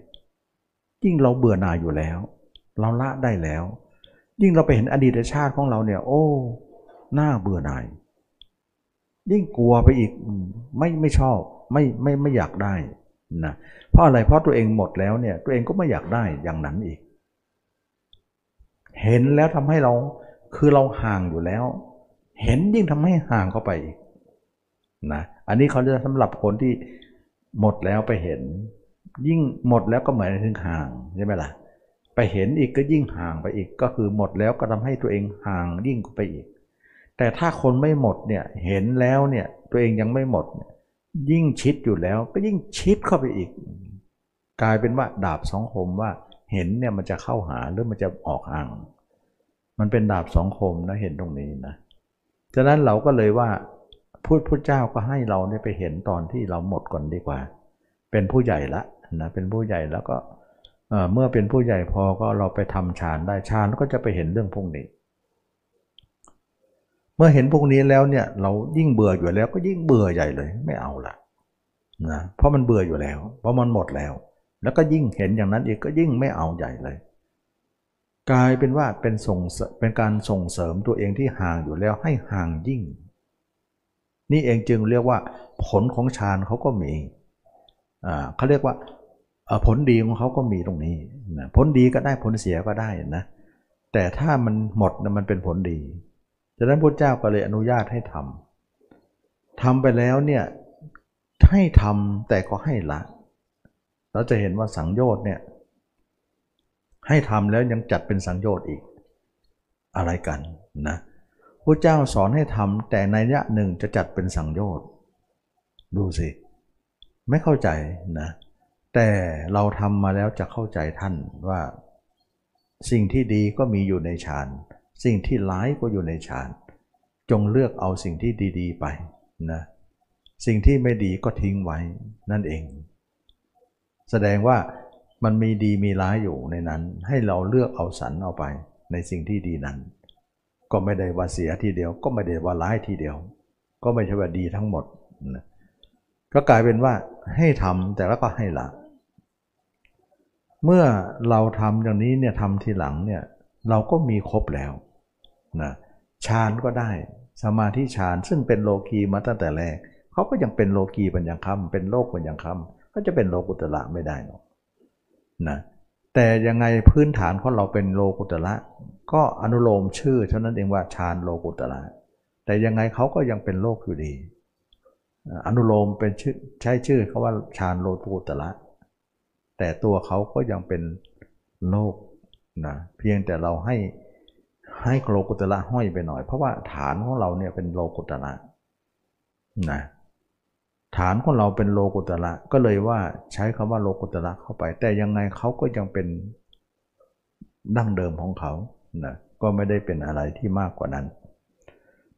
ยิ่งเราเบื่อหน่ายอยู่แล้ว เราละได้แล้ว ยิ่งเราไปเห็นอดีตชาติของเราเนี่ย โอ้หน้าเบื่อหน่าย ยิ่งกลัวไปอีกไม่ไม่ชอบไม่ไม่ไม่อยากได้นะเพราะอะไรเพราะตัวเองหมดแล้วเนี่ย ตัวเองก็ไม่อยากได้อย่างนั้นอีก เห็นแล้วทำให้เราคือเราห่างอยู่แล้ว เห็นยิ่งทำให้ห่างเข้าไปอีกนะ อันนี้เขาจะสำหรับคนที่หมดแล้วไปเห็น ยิ่งหมดแล้วก็เหมือนถึงห่างใช่ไหมล่ะไปเห็นอีกก็ยิ่งห่างไปอีกก็คือหมดแล้วก็ทำให้ตัวเองห่างยิ่งไปอีก แต่ถ้าคนไม่หมดเนี่ยเห็นแล้วเนี่ยตัวเองยังไม่หมดยยิ่งชิดอยู่แล้วก็ยิ่งชิดเข้าไปอีก กลายเป็นว่าดาบสองคมว่าเห็นเนี่ยมันจะเข้าหาหรือมันจะออกห่าง มันเป็นดาบสองคมนะเห็นตรงนี้นะฉะนั้นเราก็เลยว่า พูดพุทธเจ้าก็ให้เราเนี่ยไปเห็นตอนที่เราหมดก่อนดีกว่า เป็นผู้ใหญ่ละนะเป็นผู้ใหญ่แล้วก็เมื่อเป็นผู้ใหญ่พอก็เราไปทำฌานได้ฌานก็จะไปเห็นเรื่องพวกนี้ เมื่อเห็นพวกนี้แล้วเนี่ยเรายิ่งเบื่ออยู่แล้วก็ยิ่งเบื่อใหญ่เลยไม่เอาละนะเพราะมันเบื่ออยู่แล้ว เพราะมันหมดแล้ว แล้วก็ยิ่งเห็นอย่างนั้นอีกก็ยิ่งไม่เอาใหญ่เลย กลายเป็นว่าเป็นส่งเป็นการส่งเสริมตัวเองที่ห่างอยู่แล้วให้ห่างยิ่ง นี่เองจึงเรียกว่าผลของฌานเขาก็มีเขาเรียกว่าผลดีของเขาก็มีตรงนี้นะผลดีก็ได้ผลเสียก็ได้นะแต่ถ้ามันหมดนะมันเป็นผลดีฉะนั้นพระเจ้าก็เลยอนุญาตให้ทำทำไปแล้วเนี่ยให้ทำแต่ก็ให้ละ เราจะเห็นว่าสังโยชน์เนี่ยให้ทำแล้วยังจัดเป็นสังโยชน์อีกอะไรกันนะ พระเจ้าสอนให้ทำแต่ในยะหนึ่งจะจัดเป็นสังโยชน์ดูสิ ไม่เข้าใจนะแต่เราทำมาแล้วจะเข้าใจท่านว่า สิ่งที่ดีก็มีอยู่ในฌานสิ่งที่ร้ายก็อยู่ในฌานจงเลือกเอาสิ่งที่ดีๆไปนะสิ่งที่ไม่ดีก็ทิ้งไว้นั่นเอง แสดงว่ามันมีดีมีร้ายอยู่ในนั้น ให้เราเลือกเอาสรรเอาไปในสิ่งที่ดีนั้น ก็ไม่ได้ว่าเสียทีเดียว ก็ไม่ได้ว่าร้ายทีเดียว ก็ไม่ใช่ว่าดีทั้งหมดนะก็กลายเป็นว่าให้ทำแต่แล้วก็ให้ละเมื่อเราทำอย่างนี้เนี่ยทำทีหลังเนี่ยเราก็มีครบแล้วนะฌานก็ได้สมาธิฌานซึ่งเป็นโลกีมาตั้งแต่แรกเขาก็ยังเป็นโลกีปัญญาคำเป็นโลกปัญญาคำก็จะเป็นโลกุตละไม่ได้หรอกนะ แต่ยังไงพื้นฐานของเราเป็นโลกุตละก็อนุโลมชื่อเท่านั้นเองว่าฌานโลกุตละแต่ยังไงเขาก็ยังเป็นโลกอยู่ดี อนุโลมเป็นชื่อใช้ชื่อเขาว่าฌานโลกุตละแต่ตัวเขาก็ยังเป็นโลกนะเพียงแต่เราให้ให้โลกุตละห้อยไปหน่อย เพราะว่าฐานของเราเนี่ยเป็นโลกุตละนะ ฐานของเราเป็นโลกุตละก็เลยว่าใช้คำว่าโลกุตละเข้าไป แต่ยังไงเขาก็ยังเป็นดั้งเดิมของเขานะก็ไม่ได้เป็นอะไรที่มากกว่านั้น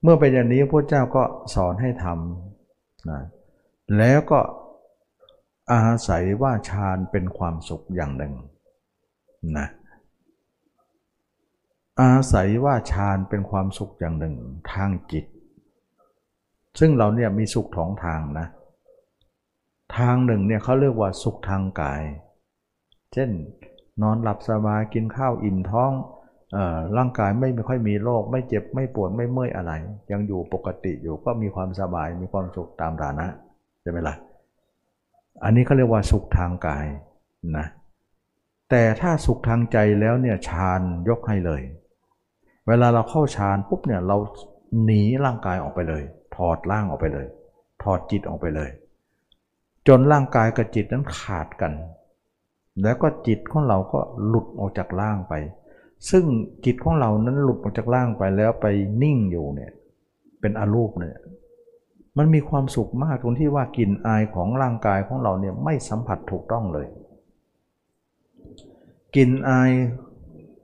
เมื่อเป็นอย่างนี้พระเจ้าก็สอนให้ทำนะแล้วก็อาศัยว่าฌานเป็นความสุขอย่างหนึ่งนะอาศัยว่าฌานเป็นความสุขอย่างหนึ่งทางจิต ซึ่งเราเนี่ยมีสุขท้องทางนะ ทางหนึ่งเนี่ยเขาเรียกว่าสุขทางกาย เช่นนอนหลับสบายกินข้าวอิ่มท้องร่างกายไม่ค่อยมีโรคไม่เจ็บไม่ปวดไม่เมื่อยอะไร ยังอยู่ปกติอยู่ก็มีความสบายมีความสุขตามฐานะใช่ไหมละ่ะอันนี้เขาเรียกว่าสุขทางกายนะแต่ถ้าสุขทางใจแล้วเนี่ยฌานยกให้เลย เวลาเราเข้าฌานปุ๊บเนี่ยเราหนีร่างกายออกไปเลย ถอดร่างออกไปเลย ถอดจิตออกไปเลย จนร่างกายกับจิตนั้นขาดกัน แล้วก็จิตของเราก็หลุดออกจากร่างไป ซึ่งจิตของเรานั้นหลุดออกจากร่างไปแล้วไปนิ่งอยู่เนี่ยเป็นอารูปเนี่ยมันมีความสุขมากตรงที่ว่ากลิ่นอายของร่างกายของเราเนี่ยไม่สัมผัสถูกต้องเลยกลิ่นอาย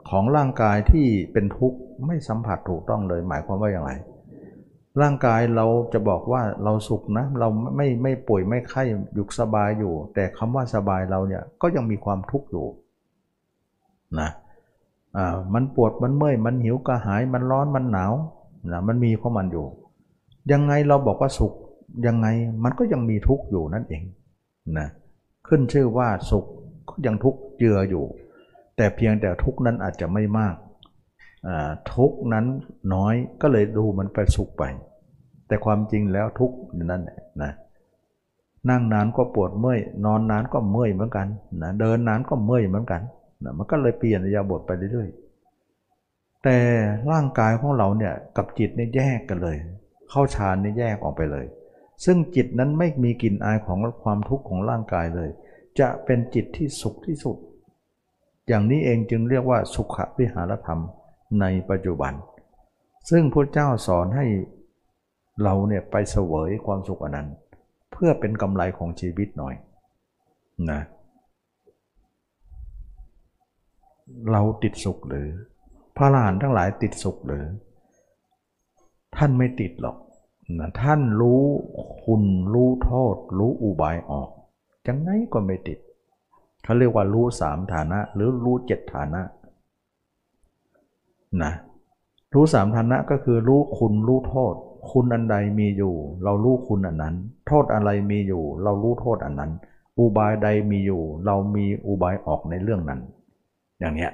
ของร่างกายที่เป็นทุกข์ไม่สัมผัสถูกต้องเลย หมายความว่าอย่างไร ร่างกายเราจะบอกว่าเราสุขนะ เราไม่ไม่ป่วยไม่ไข้อยู่สบายอยู่ แต่คำว่าสบายเราเนี่ยก็ยังมีความทุกข์อยู่นะอ่ามันปวดมันเมื่อยมันหิวกระหายมันร้อนมันหนาวนะมันมีของมันอยู่ ยังไงเราบอกว่าสุขยังไงมันก็ยังมีทุกข์อยู่นั่นเองนะขึ้นชื่อว่าสุขก็ยังทุกข์เจืออยู่ แต่เพียงแต่ทุกข์นั้นอาจจะไม่มาก ทุกนั้นน้อยก็เลยดูมันไปสุขไป แต่ความจริงแล้วทุกนั่นนะนั่งนานก็ปวดเมื่อยนอนนานก็เมื่อยเหมือนกันนะเดินนานก็เมื่อยเหมือนกันนะมันก็เลยเปลี่ยนยาบทไปเรื่อยๆแต่ร่างกายของเราเนี่ยกับจิตเนี่ยแยกกันเลย เข้าฌานเนี่ยแยกออกไปเลย ซึ่งจิตนั้นไม่มีกลิ่นอายของความทุกข์ของร่างกายเลย จะเป็นจิตที่สุขที่สุด อย่างนี้เองจึงเรียกว่าสุขวิหารธรรม ในปัจจุบัน ซึ่งพระเจ้าสอนให้เราเนี่ยไปเสวยความสุขอนนั้น เพื่อเป็นกำไรของชีวิตหน่อยนะเราติดสุขหรือ พระอรหันทั้งหลายติดสุขหรือ ท่านไม่ติดหรอกนะท่านรู้คุณรู้โทษ รู้อุบายออกจังไงก็ไม่ติดเขาเรียกว่ารู้สามฐานะ หรือรู้เจ็ดฐานะ นะรู้สามฐานะก็คือรู้คุณรู้โทษ คุณอันใดมีอยู่ เรารู้คุณอันนั้น โทษอะไรมีอยู่ เรารู้โทษอันนั้น อุบายใดมีอยู่ เรามีอุบายออกในเรื่องนั้น อย่างเนี้ย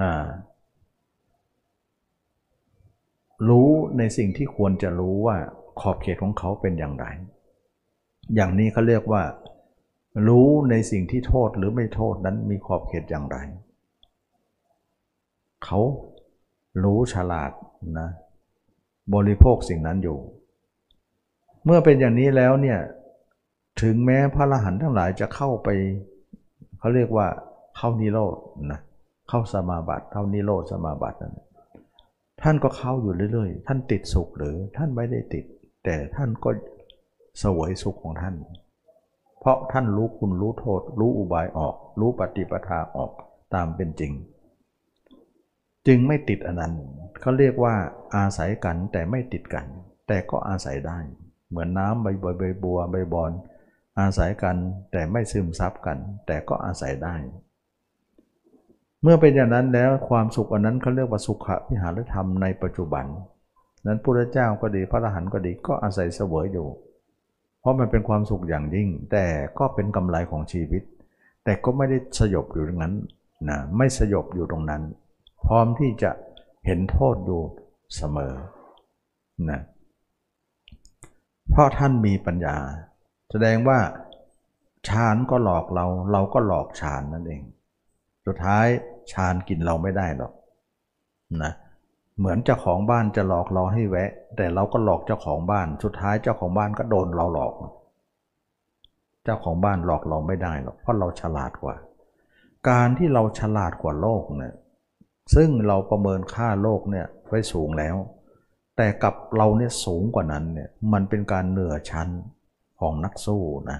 อ่ารู้ในสิ่งที่ควรจะรู้ว่าขอบเขตของเขาเป็นอย่างไร อย่างนี้เขาเรียกว่า รู้ในสิ่งที่โทษหรือไม่โทษนั้นมีขอบเขตอย่างไร เขารู้ฉลาดนะบริโภคสิ่งนั้นอยู่ เมื่อเป็นอย่างนี้แล้วเนี่ยถึงแม้พระอรหันต์ทั้งหลายจะเข้าไปเขาเรียกว่าเข้านิโรธนะเข้าสมาบัติเข้านิโรธสมาบัตินั่นท่านก็เข้าอยู่เรื่อยๆ ท่านติดสุขหรือท่านไม่ได้ติด แต่ท่านก็สวยสุขของท่าน เพราะท่านรู้คุณรู้โทษ รู้อุบายออก รู้ปฏิปทาออกตามเป็นจริง จึงไม่ติดอันนั้นเขาเรียกว่าอาศัยกันแต่ไม่ติดกัน แต่ก็อาศัยได้ เหมือนน้ำใบใบใบบัวใบบอน อาศัยกันแต่ไม่ซึมซับกัน แต่ก็อาศัยได้ เมื่อเป็นอย่างนั้นแล้วความสุขอันนั้นเขาเรียกว่าสุขวิหารธรรมในปัจจุบัน นั้นพระเจ้าก็ดีพระอรหันต์ก็ดีก็อาศัยเสวยอยู่ เพราะมันเป็นความสุขอย่างยิ่ง แต่ก็เป็นกำไรของชีวิต แต่ก็ไม่ได้สยบอยู่ตรงนั้นนะไม่สยบอยู่ตรงนั้น พร้อมที่จะเห็นโทษอยู่เสมอนะเพราะท่านมีปัญญา แสดงว่าฌานก็หลอกเรา เราก็หลอกฌานนั่นเอง สุดท้ายฌานกินเราไม่ได้หรอกนะเหมือนเจ้าของบ้านจะหลอกเราให้แวะ แต่เราก็หลอกเจ้าของบ้าน สุดท้ายเจ้าของบ้านก็โดนเราหลอก เจ้าของบ้านหลอกเราไม่ได้หรอกเพราะเราฉลาดกว่า การที่เราฉลาดกว่าโลกเนี่ย ซึ่งเราประเมินค่าโลกเนี่ยไว้สูงแล้ว แต่กับเราเนี่ยสูงกว่านั้นเนี่ยมันเป็นการเหนือชั้นของนักสู้นะ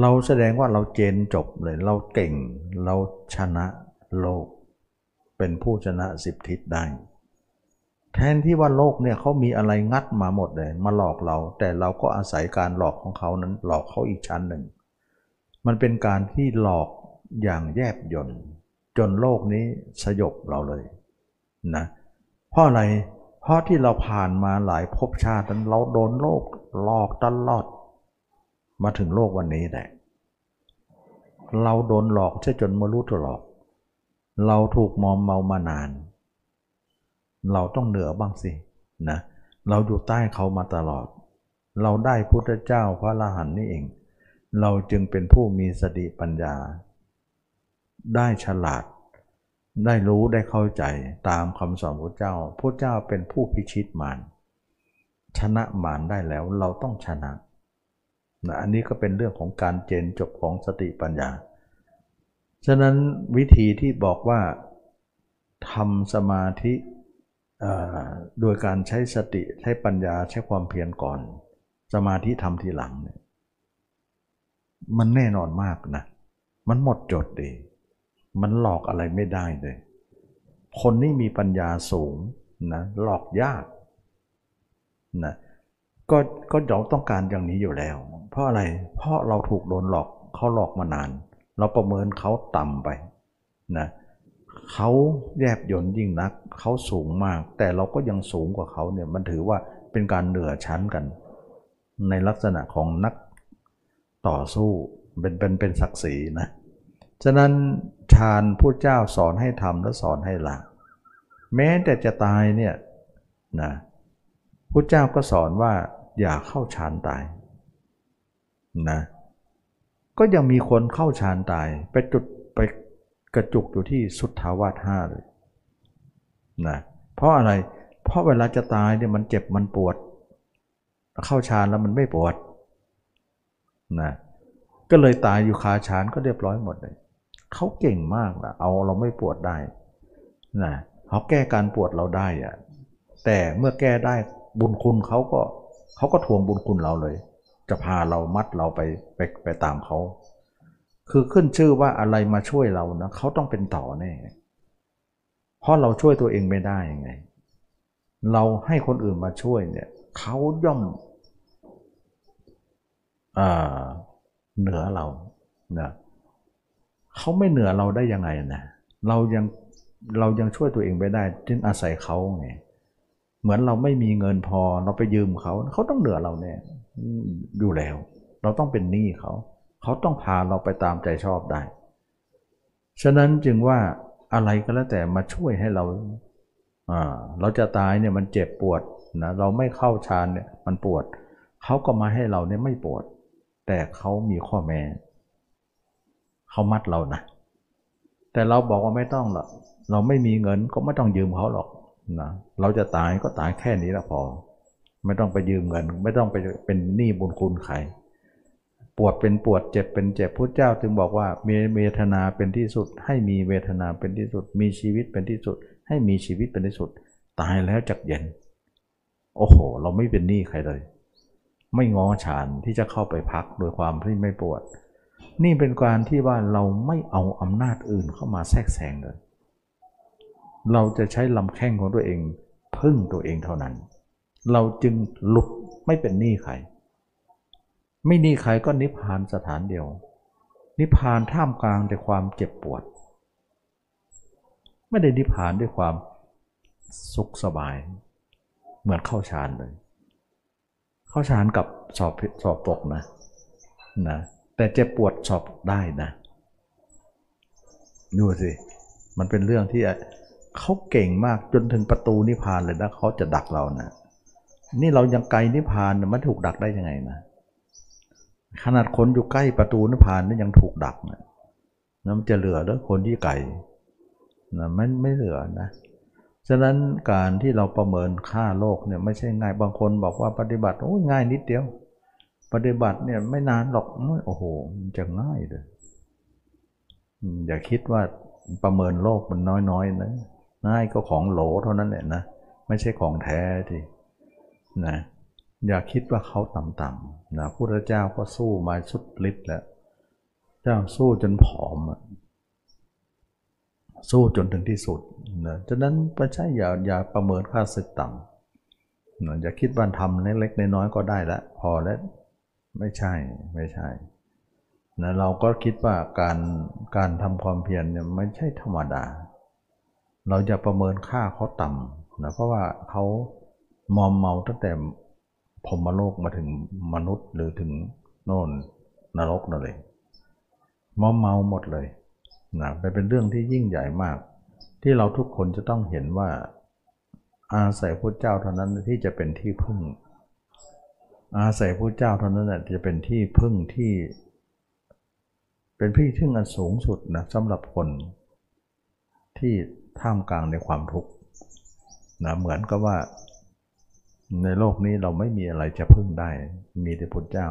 เราแสดงว่าเราเจนจบเลยเราเก่งเราชนะโลก เป็นผู้ชนะสิบทิศได้ แทนที่ว่าโลกเนี่ยเขามีอะไรงัดมาหมดเลย มาหลอกเรา แต่เราก็อาศัยการหลอกของเขานั้น หลอกเขาอีกชั้นหนึ่ง มันเป็นการที่หลอกอย่างแยบยน จนโลกนี้สยบเราเลยนะเพราะอะไรเพราะที่เราผ่านมาหลายภพชาตินั้นเราโดนโลกหลอกตลอด มาถึงโลกวันนี้แหละเราโดนหลอกใช่จนมารู้ตัวหลอก เราถูกมอมเมามานาน เราต้องเหนือบ้างสินะเราอยู่ใต้เขามาตลอด เราได้พุทธเจ้าพระอรหันนี่เอง เราจึงเป็นผู้มีสติปัญญา ได้ฉลาด ได้รู้ได้เข้าใจตามคำสอนพระเจ้าพระเจ้าเป็นผู้พิชิตมารชนะมารได้แล้วเราต้องชนะนะอันนี้ก็เป็นเรื่องของการเจนจบของสติปัญญา ฉะนั้นวิธีที่บอกว่าทำสมาธิโดยการใช้สติใช้ปัญญาใช้ความเพียรก่อน สมาธิทำทีหลังเนี่ยมันแน่นอนมากนะ มันหมดจดดี มันหลอกอะไรไม่ได้เลย คนนี้มีปัญญาสูงนะหลอกยากนะก็ก็เราต้องการอย่างนี้อยู่แล้ว เพราะอะไร เพราะเราถูกโดนหลอกเขาหลอกมานาน เราประเมินเขาต่ำไปนะเขาแยบยนยิ่งนัก เขาสูงมาก แต่เราก็ยังสูงกว่าเขาเนี่ยมันถือว่าเป็นการเหนือชั้นกัน ในลักษณะของนักต่อสู้เป็นเป็นเป็นศักดิ์ศรีนะ ฉะนั้นฌานผู้เจ้าสอนให้ทำและสอนให้ละแม้แต่จะตายเนี่ยนะพุทธเจ้าก็สอนว่าอย่าเข้าฌานตายนะก็ยังมีคนเข้าฌานตายไปจุดไปกระจุกอยู่ที่สุทธาวาสห้าเลยนะเพราะอะไรเพราะเวลาจะตายเนี่ยมันเจ็บมันปวด เข้าฌานแล้วมันไม่ปวดนะก็เลยตายอยู่คาฌานก็เรียบร้อยหมดเลย เขาเก่งมากนะเอาเราไม่ปวดได้นะเขาแก้การปวดเราได้อะแต่เมื่อแก้ได้บุญคุณเขาก็เขาก็ทวงบุญคุณเราเลย จะพาเรามัดเราไปไปไปตามเขาคือขึ้นชื่อว่าอะไรมาช่วยเรานะเขาต้องเป็นต่อแน่เพราะเราช่วยตัวเองไม่ได้ยังไง เราให้คนอื่นมาช่วยเนี่ยเขาย่อมเหนือเรานะ เขาไม่เหนือเราได้ยังไงนะเรายังเรายังช่วยตัวเองไม่ได้จึงอาศัยเขาไงเหมือนเราไม่มีเงินพอเราไปยืมเขาเขาต้องเหนือเราเนี่ยอยู่แล้ว เราต้องเป็นหนี้เขา เขาต้องพาเราไปตามใจชอบได้ ฉะนั้นจึงว่าอะไรก็แล้วแต่มาช่วยให้เราเราจะตายเนี่ยมันเจ็บปวดนะเราไม่เข้าฌานเนี่ยมันปวด เขาก็มาให้เราเนี่ยไม่ปวด แต่เขามีข้อแม้ เขามัดเรานะแต่เราบอกว่าไม่ต้องหรอกเราไม่มีเงินก็ไม่ต้องยืมเขาหรอกนะเราจะตายก็ตายแค่นี้ละพอ ไม่ต้องไปยืมเงิน ไม่ต้องไปเป็นหนี้บุญคุณใครปวดเป็นปวดเจ็บเป็นเจ็บพระเจ้าจึงบอกว่ามีเวทนาเป็นที่สุด ให้มีเวทนาเป็นที่สุด มีชีวิตเป็นที่สุด ให้มีชีวิตเป็นที่สุด ตายแล้วจักเย็น โอ้โห เราไม่เป็นหนี้ใครเลย ไม่งอฉานที่จะเข้าไปพักโดยความที่ไม่ปวด นี่เป็นการที่ว่าเราไม่เอาอำนาจอื่นเข้ามาแทรกแซงเลย เราจะใช้ลำแข้งของตัวเอง พึ่งตัวเองเท่านั้น เราจึงหลุดไม่เป็นหนี้ใคร ไม่หนี้ใครก็นิพพานสถานเดียว นิพพานท่ามกลางแต่ความเจ็บปวด ไม่ได้นิพพานด้วยความสุขสบาย เหมือนเข้าฌานเลย เข้าฌานกับสอบสอบตกนะนะ แต่เจ็บปวดสอบได้นะดูสิ มันเป็นเรื่องที่เขาเก่งมากจนถึงประตูนิพพานเลยนะเขาจะดักเรานะนี่เรายังไกลนิพพานมันถูกดักได้ยังไงนะ ขนาดคนอยู่ใกล้ประตูนิพพานนี่ยังถูกดักนะมันจะเหลือแล้วคนที่ไกลนะมันไม่เหลือนะฉะนั้นการที่เราประเมินค่าโลกเนี่ยไม่ใช่ง่ายบางคนบอกว่าปฏิบัติโอ้ยง่ายนิดเดียว ปฏิบัติเนี่ยไม่นานหรอกโอ้โหมันจะง่ายเลยอย่าคิดว่าประเมินโลกมันน้อยๆนะง่ายก็ของโหลเท่านั้นแหละนะไม่ใช่ของแท้ทีนะอย่าคิดว่าเขาต่ำๆนะพระเจ้าก็สู้มาสุดฤทธิ์แล้วเจ้าสู้จนผอมสู้จนถึงที่สุดนะฉะนั้นไม่ใช่อย่าอย่าประเมินค่าศึกต่ำนะอย่าคิดว่าทำเล็กๆน้อยๆก็ได้แล้วพอแล้ว ไม่ใช่ไม่ใช่นะเราก็คิดว่าการการทำความเพียรเนี่ยไม่ใช่ธรรมดา เราจะประเมินค่าเขาต่ำนะเพราะว่าเขามอมเมาตั้งแต่พรมโลกมาถึงมนุษย์หรือถึงโน่นนรกนั่นเลยมอมเมาหมดเลยนะเป็นเรื่องที่ยิ่งใหญ่มาก ที่เราทุกคนจะต้องเห็นว่าอาศัยพระเจ้าเท่านั้นที่จะเป็นที่พึ่ง อาศัยพระเจ้าเท่านั้นจะเป็นที่พึ่งที่ เป็นพี่ที่งอันสูงสุดนะสำหรับคนที่ท่ามกลางในความทุกข์นะเหมือนกับว่าในโลกนี้เราไม่มีอะไรจะพึ่งได้ มีแต่พุทธเจ้า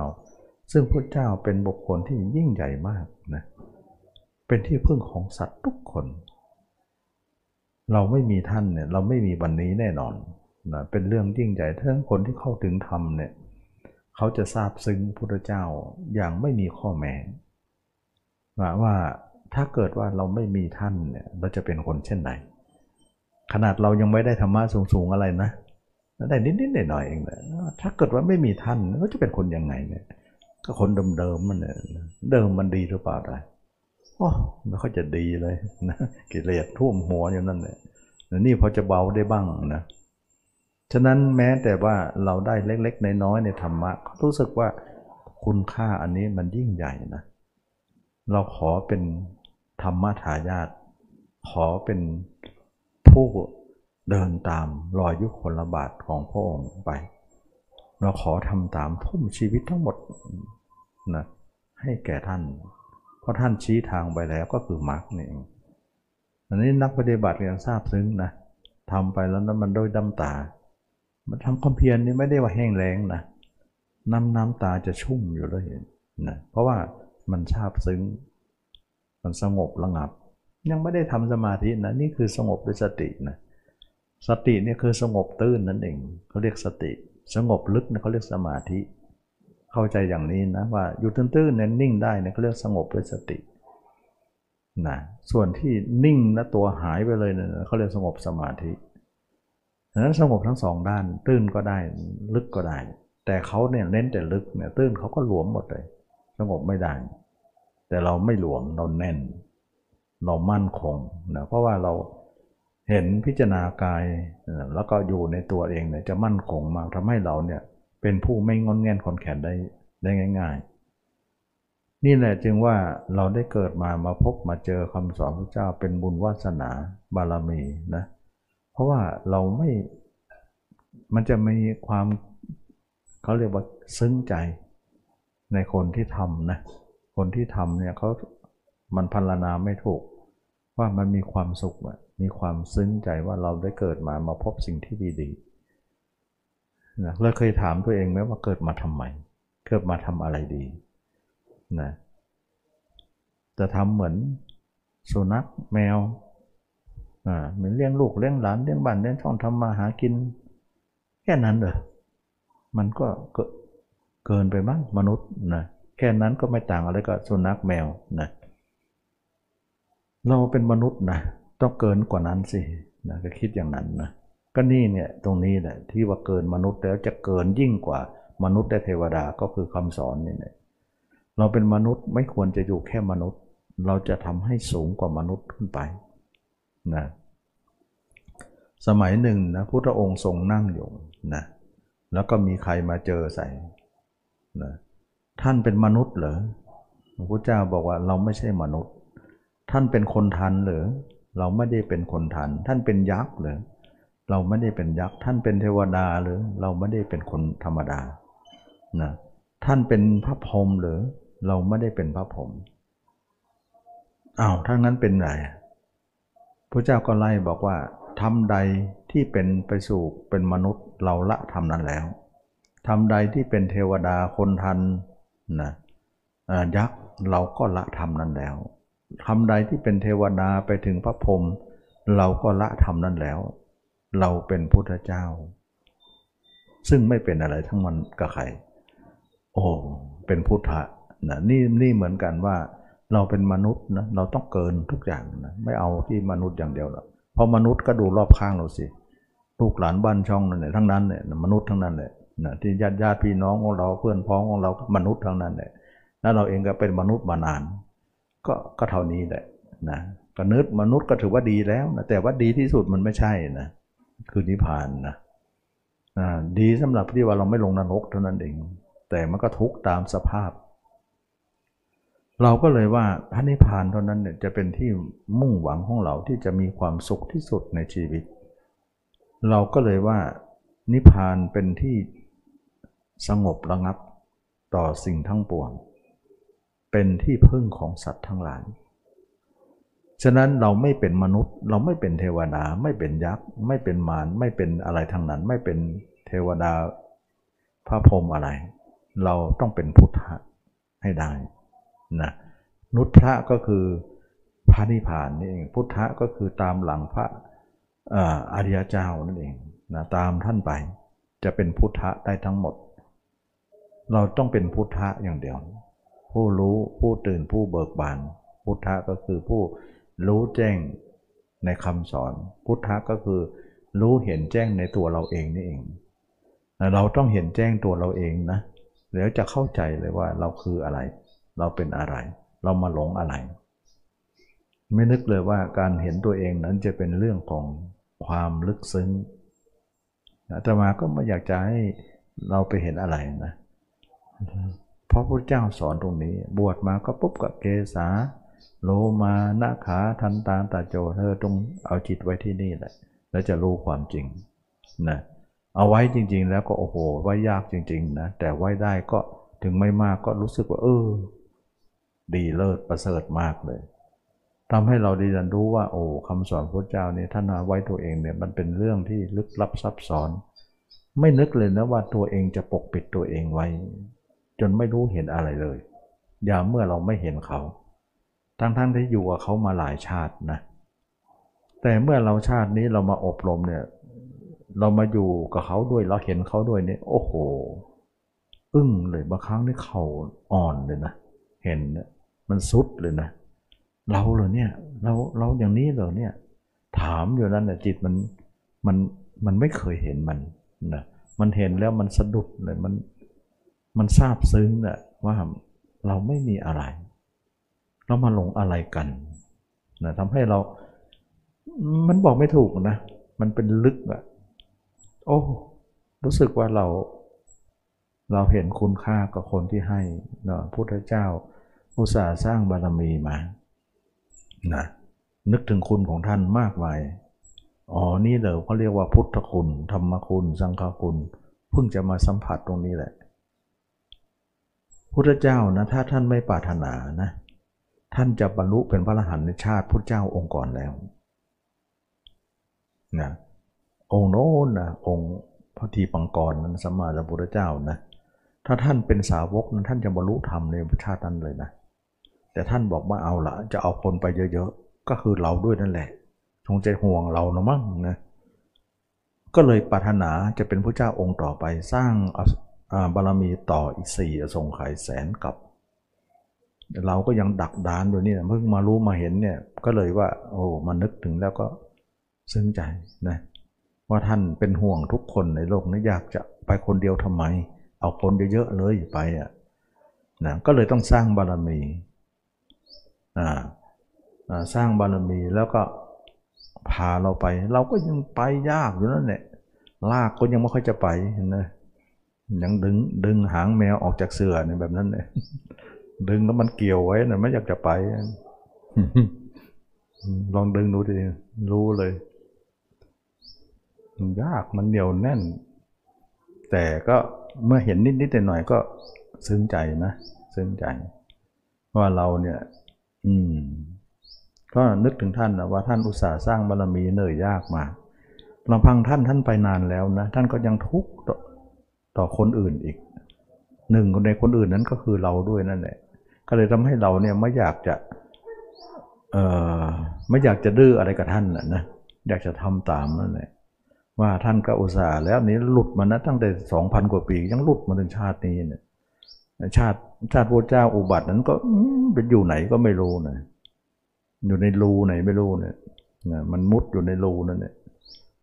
ซึ่งพุทธเจ้าเป็นบุคคลที่ยิ่งใหญ่มากนะเป็นที่พึ่งของสัตว์ทุกคน เราไม่มีท่านเนี่ยเราไม่มีวันนี้แน่นอนนะเป็นเรื่องยิ่งใหญ่ทั้งคนที่เข้าถึงธรรมเนี่ย เขาจะทราบซึ้งพุทธเจ้าอย่างไม่มีข้อแม้ว่าวาถ้าเกิดว่าเราไม่มีท่านเนี่ยเราจะเป็นคนเช่นไหน ขนาดเรายังไม่ได้ธรรมะสูงๆอะไรนะได้นิดๆหน่อยๆเองเลยถ้าเกิดว่าไม่มีท่านก็จะเป็นคนยังไงเนี่ย ก็คนเดิมๆมันเนี่ยเดิมมันดีหรือเปล่าได้โอ้ไม่ค่อยจะดีเลยนะกิเลสท่วมหัวอย่างนั้นเลยนี่พอจะเบาได้บ้างนะ ฉะนั้นแม้แต่ว่าเราได้เล็กๆ น้อยๆในธรรมะรู้สึกว่าคุณค่าอันนี้มันยิ่งใหญ่นะ เราขอเป็นธรรมทายาทขอเป็นผู้เดินตามรอยยุคลบาทของพระองค์ไป เราขอทำตามทุ่มชีวิตทั้งหมดนะให้แก่ท่าน เพราะท่านชี้ทางไปแล้วก็คือมรรคนี่เองอันนี้นักปฏิบัติยังทราบซึ้งนะทำไปแล้วนั้นมันโดยดำตา มันทำความเพียรนี่ไม่ได้ว่าแห้งแล้งนะน้ำน้ำตาจะชุ่มอยู่เลยนะเพราะว่ามันชาบซึ้ง มันสงบระงับ ยังไม่ได้ทำสมาธินะนี่คือสงบด้วยสตินะสตินี่คือสงบตื้นนั่นเองเขาเรียกสติ สงบลึกนะเขาเรียกสมาธิ เข้าใจอย่างนี้นะว่าอยู่ตื้นๆเนี่ยนิ่งได้เนี่ยเขาเรียกสงบด้วยสตินะส่วนที่นิ่งนะตัวหายไปเลยเนี่ยเขาเรียกสงบสมาธิ ฉะนั้นสงบทั้งสองด้าน ตื้นก็ได้ลึกก็ได้ แต่เขาเนี่ยเน้นแต่ลึกเนี่ยตื้นเขาก็หลวมหมดเลย สงบไม่ได้ แต่เราไม่หลวมเราแน่น เรามั่นคงนะเพราะว่าเราเห็นพิจารณากายแล้วก็อยู่ในตัวเองเนี่ยจะมั่นคงมากทำให้เราเนี่ยเป็นผู้ไม่งอนแงนคอนแขนได้ได้ง่าย ๆ นี่แหละจึงว่าเราได้เกิดมามาพบมาเจอคำสอนพระเจ้าเป็นบุญวาสนาบารมีนะเพราะว่าเราไม่มันจะมีความเขาเรียกว่าซึ้งใจในคนที่ทำนะคนที่ทำเนี่ยเขามันพันลนาไม่ถูก ว่ามันมีความสุขมีความซึ้งใจว่าเราได้เกิดมามาพบสิ่งที่ดีๆนะเราเคยถามตัวเองไหมว่าเกิดมาทำไมเกิดมาทำอะไรดีนะจะทำเหมือนสุนัขแมว อ่าเหมือนเลี้ยงลูกเลี้ยงหลานเลี้ยงบ้านเลี้ยงช่องทำมาหากิน แค่นั้นเหรอมันก็เกินไปมั้งมนุษย์นะแค่นั้นก็ไม่ต่างอะไรกับสุนัขแมวนะเราเป็นมนุษย์นะต้องเกินกว่านั้นสินะก็คิดอย่างนั้นนะก็นี่เนี่ยตรงนี้แหละที่ว่าเกินมนุษย์แล้วจะเกินยิ่งกว่ามนุษย์และเทวดาก็คือคำสอนนี่แหละเราเป็นมนุษย์ไม่ควรจะอยู่แค่มนุษย์ เราจะทำให้สูงกว่ามนุษย์ขึ้นไป นะสมัยหนึ่งนะพุทธองค์ทรงนั่งอยู่นะแล้วก็มีใครมาเจอใส่นะท่านเป็นมนุษย์เหรอพระพุทธเจ้าบอกว่าเราไม่ใช่มนุษย์ ท่านเป็นคนทันหรือเราไม่ได้เป็นคนทัน ท่านเป็นยักษ์หรือเราไม่ได้เป็นยักษ์ ท่านเป็นเทวดาหรือ เราไม่ได้เป็นคนธรรมดานะท่านเป็นพระพรหมหรือ เราไม่ได้เป็นพระพรหมอ้าวทั้งนั้นเป็นไร พระเจ้าก็ไล่บอกว่าทำใดที่เป็นไปสู่เป็นมนุษย์เราละทำนั้นแล้วทำใดที่เป็นเทวดาคนทันนะยักษ์เราก็ละทำนั้นแล้วทำใดที่เป็นเทวดาไปถึงพระพรหมเราก็ละทำนั้นแล้ว เราเป็นพุทธเจ้า ซึ่งไม่เป็นอะไรทั้งมันกับใคร โอ้เป็นพุทธะนะนี่นี่เหมือนกันว่า เราเป็นมนุษย์นะเราต้องเกินทุกอย่างนะไม่เอาที่มนุษย์อย่างเดียวหรอกเพราะมนุษย์ก็ดูรอบข้างเราสิลูกหลานบ้านช่องนั่นแหละทั้งนั้นเนี่ยมนุษย์ทั้งนั้นแหละนะที่ญาติญาติพี่น้องของเราเพื่อนพ้องของเรามนุษย์ทั้งนั้นแหละแล้วเราเองก็เป็นมนุษย์มานาน ก็ก็เท่านี้แหละนะก็นึกมนุษย์ก็ถือว่าดีแล้วนะแต่ว่าดีที่สุดมันไม่ใช่นะคือนิพพานนะดีสำหรับที่ว่าเราไม่ลงนรกเท่านั้นเอง แต่มันก็ทุกตามสภาพ เราก็เลยว่าพระนิพพานเท่านั้นเนี่ยจะเป็นที่มุ่งหวังของเราที่จะมีความสุขที่สุดในชีวิต เราก็เลยว่านิพพานเป็นที่สงบระงับต่อสิ่งทั้งปวง เป็นที่พึ่งของสัตว์ทั้งหลาย ฉะนั้นเราไม่เป็นมนุษย์ เราไม่เป็นเทวดาไม่เป็นยักษ์ ไม่เป็นมารไม่เป็นอะไรทั้งนั้น ไม่เป็นเทวดาพระพรหมอะไร เราต้องเป็นพุทธะให้ได้ นะนุทะก็คือพระนิพพานนี่เอง พุทธะก็คือตามหลังพระอริยเจ้านั่นเองนะตามท่านไปจะเป็นพุทธะได้ทั้งหมด เราต้องเป็นพุทธะอย่างเดียว ผู้รู้ผู้ตื่นผู้เบิกบาน พุทธะก็คือผู้รู้แจ้งในคำสอน พุทธะก็คือรู้เห็นแจ้งในตัวเราเองนี่เอง เราต้องเห็นแจ้งตัวเราเองนะ แล้วจะเข้าใจเลยว่าเราคืออะไร เราเป็นอะไร เรามาหลงอะไร ไม่นึกเลยว่าการเห็นตัวเองนั้นจะเป็นเรื่องของความลึกซึ้งแต่มาก็ไม่อยากจะให้เราไปเห็นอะไรนะ เพราะพระเจ้าสอนตรงนี้ บวชมาก็ปุ๊บกับเกษาโลมานาขาทันตาตาโจเธอตรงเอาจิตไว้ที่นี่แหละ แล้วจะรู้ความจริงนะเอาไว้จริง ๆ แล้วก็โอ้โหไว้ยากจริง ๆ นะ แต่ไว้ได้ก็ถึงไม่มากก็รู้สึกว่า เออ ดีเลิศประเสริฐมากเลยทำให้เราดีดันรู้ว่าโอ้คำสอนพระเจ้านี่ท่านเอาไว้ตัวเองเนี่ยมันเป็นเรื่องที่ลึกลับซับซ้อน ไม่นึกเลยนะว่าตัวเองจะปกปิดตัวเองไว้ จนไม่รู้เห็นอะไรเลย อย่าเมื่อเราไม่เห็นเขา ทั้งๆที่อยู่กับเขามาหลายชาตินะ แต่เมื่อเราชาตินี้เรามาอบรมเนี่ยเรามาอยู่กับเขาด้วยเราเห็นเขาด้วยเนี่ยโอ้โห อึ้งเลยบางครั้งนี่เขาอ่อนเลยนะ เห็นเนี่ย มันสุดเลยนะ เราเหรอเนี่ย เราเราอย่างนี้เหรอเนี่ย ถามอยู่นั้นน่ะจิตมันมันมันไม่เคยเห็นมันนะมันเห็นแล้วมันสะดุดเลยมันมันซาบซึ้งนะว่าเราไม่มีอะไร เรามาหลงอะไรกันนะทำให้เรา มันบอกไม่ถูกนะ มันเป็นลึกอะโอ้รู้สึกว่าเรา เราเห็นคุณค่ากับคนที่ให้นะพุทธเจ้า อุตส่าห์สร้างบารมีมานะนึกถึงคุณของท่านมากมายอ๋อนี่เดี๋ยวเขาเรียกว่าพุทธคุณ ธรรมคุณ สังฆคุณ เพิ่งจะมาสัมผัสตรงนี้แหละ พุทธเจ้านะ ถ้าท่านไม่ปรารถนานะ ท่านจะบรรลุเป็นพระอรหันต์ในชาติพุทธเจ้าองค์ก่อนแล้วนะองค์โน้นนะองค์พระทีปังกรนั้นสัมมาสัมพุทธเจ้านะ ถ้าท่านเป็นสาวกนั้นท่านจะบรรลุธรรมในชาตินั้นเลยนะ แต่ท่านบอกว่าเอาละจะเอาคนไปเยอะๆ ก็คือเราด้วยนั่นแหละคงใจห่วงเรานะมั้งนะก็เลยปรารถนาจะเป็นพระเจ้าองค์ต่อไปสร้างบารมีต่ออีกสี่อสงไขยแสนกับ เราก็ยังดักดานอยู่นี่เพิ่งมารู้มาเห็นเนี่ยก็เลยว่า โอ้มานึกถึงแล้วก็ซึ้งใจนะว่าท่านเป็นห่วงทุกคนในโลกนี้อยากจะไปคนเดียวทำไม เอาคนเยอะๆเลยไปอะนะก็เลยต้องสร้างบารมี สร้างบารมีแล้วก็พาเราไป เราก็ยังไปยากอยู่นั่นแหละลากก็ยังไม่ค่อยจะไปเห็นไหมยังดึงดึงหางแมวออกจากเสือเนี่ยแบบนั้นเลยดึงแล้วมันเกี่ยวไว้นะไม่อยากจะไป ลองดึงดูดิรู้เลยมันยากมันเหนียวแน่น แต่ก็เมื่อเห็นนิดๆหน่อยๆก็ซึ้งใจนะ ซึ้งใจ ว่าเราเนี่ย อืมก็นึกถึงท่านนะว่าท่านอุตส่าห์สร้างบารมีเหนื่อยยากมาลำพังท่านท่านไปนานแล้วนะ ท่านก็ยังทุกข์ต่อคนอื่นอีกหนึ่งในคนอื่นนั้นก็คือเราด้วยนั่นแหละก็เลยทำให้เราเนี่ยไม่อยากจะเอ่อไม่อยากจะดื้ออะไรกับท่านนะนะอยากจะทำตามนั่นแหละว่าท่านก็อุตส่าห์แล้วนี้หลุดมานะตั้งแต่สองพันกว่าปียังหลุดมาถึงชาตินี้เนี่ย ชาติชาติพระเจ้าอุบัตินั้นก็เป็นอยู่ไหนก็ไม่รู้นะอยู่ในรูไหนไม่รู้เนี่ยนะมันมุดอยู่ในรูนั่นเนี่ย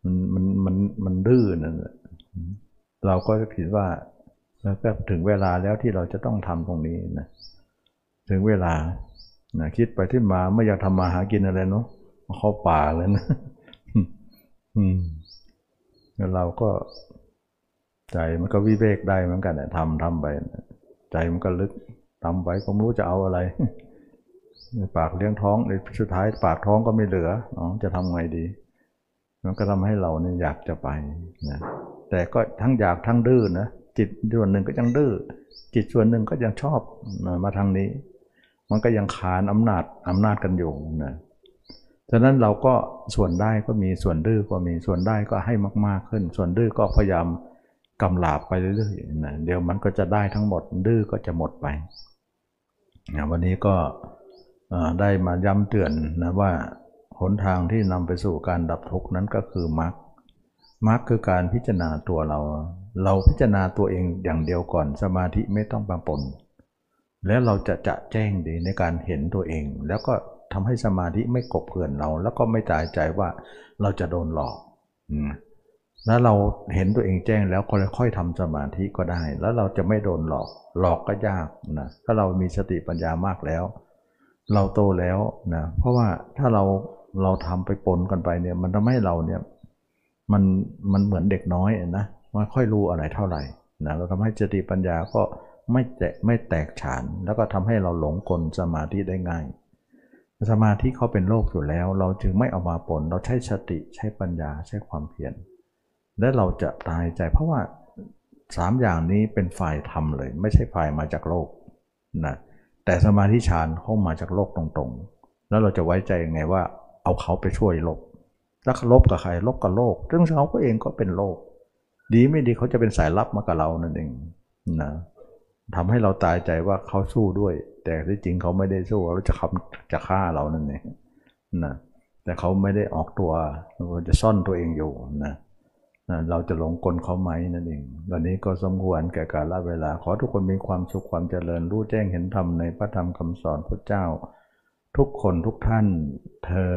มันมันมันมันดื้อนั่นแหละเราก็คิดว่าแล้วก็ถึงเวลาแล้วที่เราจะต้องทำตรงนี้นะถึงเวลานะคิดไปที่มาไม่อยากทำมาหากินอะไรเนาะเข้าป่าเลยนะอืมแล้วเราก็ใจมันก็วิเวกได้เหมือนกันทำทำไป ใจมันก็ลึกทำไปก็ไม่รู้จะเอาอะไรปากเลี้ยงท้องในสุดท้ายปากท้องก็ไม่เหลืออ๋อจะทำไงดี มันก็ทำให้เราเนี่ยอยากจะไปนะแต่ก็ทั้งอยากทั้งดื้อนะจิตส่วนหนึ่งก็ยังดื้อจิตส่วนหนึ่งก็ยังชอบมาทางนี้ มันก็ยังขานอำนาจอำนาจกันอยู่นะฉะนั้นเราก็ส่วนได้ก็มีส่วนดื้อก็มีส่วนได้ก็ให้มาก ๆขึ้น ส่วนดื้อก็พยายาม กำลาบไปเรื่อยๆนะเดี๋ยวมันก็จะได้ทั้งหมด ดื้อก็จะหมดไปวันนี้ก็ได้มาย้ำเตือนนะว่าหนทางที่นำไปสู่การดับทุกข์นั้นก็คือมรรคมรรคคือการพิจารณาตัวเรา เราพิจารณาตัวเองอย่างเดียวก่อน สมาธิไม่ต้องปปนแล้วเราจะจะแจ้งดีในการเห็นตัวเอง แล้วก็ทำให้สมาธิไม่กบเกลื่อนเรา แล้วก็ไม่ตายใจว่าเราจะโดนหลอก แล้วเราเห็นตัวเองแจ้งแล้วค่อยๆทำสมาธิก็ได้ แล้วเราจะไม่โดนหลอก หลอกก็ยากนะถ้าเรามีสติปัญญามากแล้ว เราโตแล้วนะเพราะว่าถ้าเราเราทำไปปนกันไปเนี่ย มันทำให้เราเนี่ยมันมันเหมือนเด็กน้อยนะไม่ค่อยรู้อะไรเท่าไหร่นะเราทำให้สติปัญญาก็ไม่แตะไม่แตกฉาน แล้วก็ทำให้เราหลงกลสมาธิได้ง่ายสมาธิเขาเป็นโลกอยู่แล้ว เราจึงไม่เอามาปน เราใช้สติใช้ปัญญาใช้ความเพียร และเราจะตายใจเพราะว่าสามอย่างนี้เป็นฝ่ายทำเลย ไม่ใช่ฝ่ายมาจากโลกนะแต่สมาธิฌานเข้ามาจากโลกตรงๆ แล้วเราจะไว้ใจยังไงว่า เอาเขาไปช่วยลบแล้วลบกับใครลบกับโลกซึ่งเขาก็เองก็เป็นโลก ดีไม่ดีเขาจะเป็นสายลับมากับเรานั่นเองนะทำให้เราตายใจว่าเขาสู้ด้วย แต่ที่จริงเขาไม่ได้สู้เขาจะขับจะฆ่าเรานั่นเองนะแต่เขาไม่ได้ออกตัวเขาจะซ่อนตัวเองอยู่นะ เราจะหลงกลเขาไหมนั่นเอง วันนี้ก็สมควรแก่กาลเวลา ขอทุกคนมีความสุขความเจริญรู้แจ้งเห็นธรรมในพระธรรมคำสอนพระเจ้า ทุกคนทุกท่านเทอ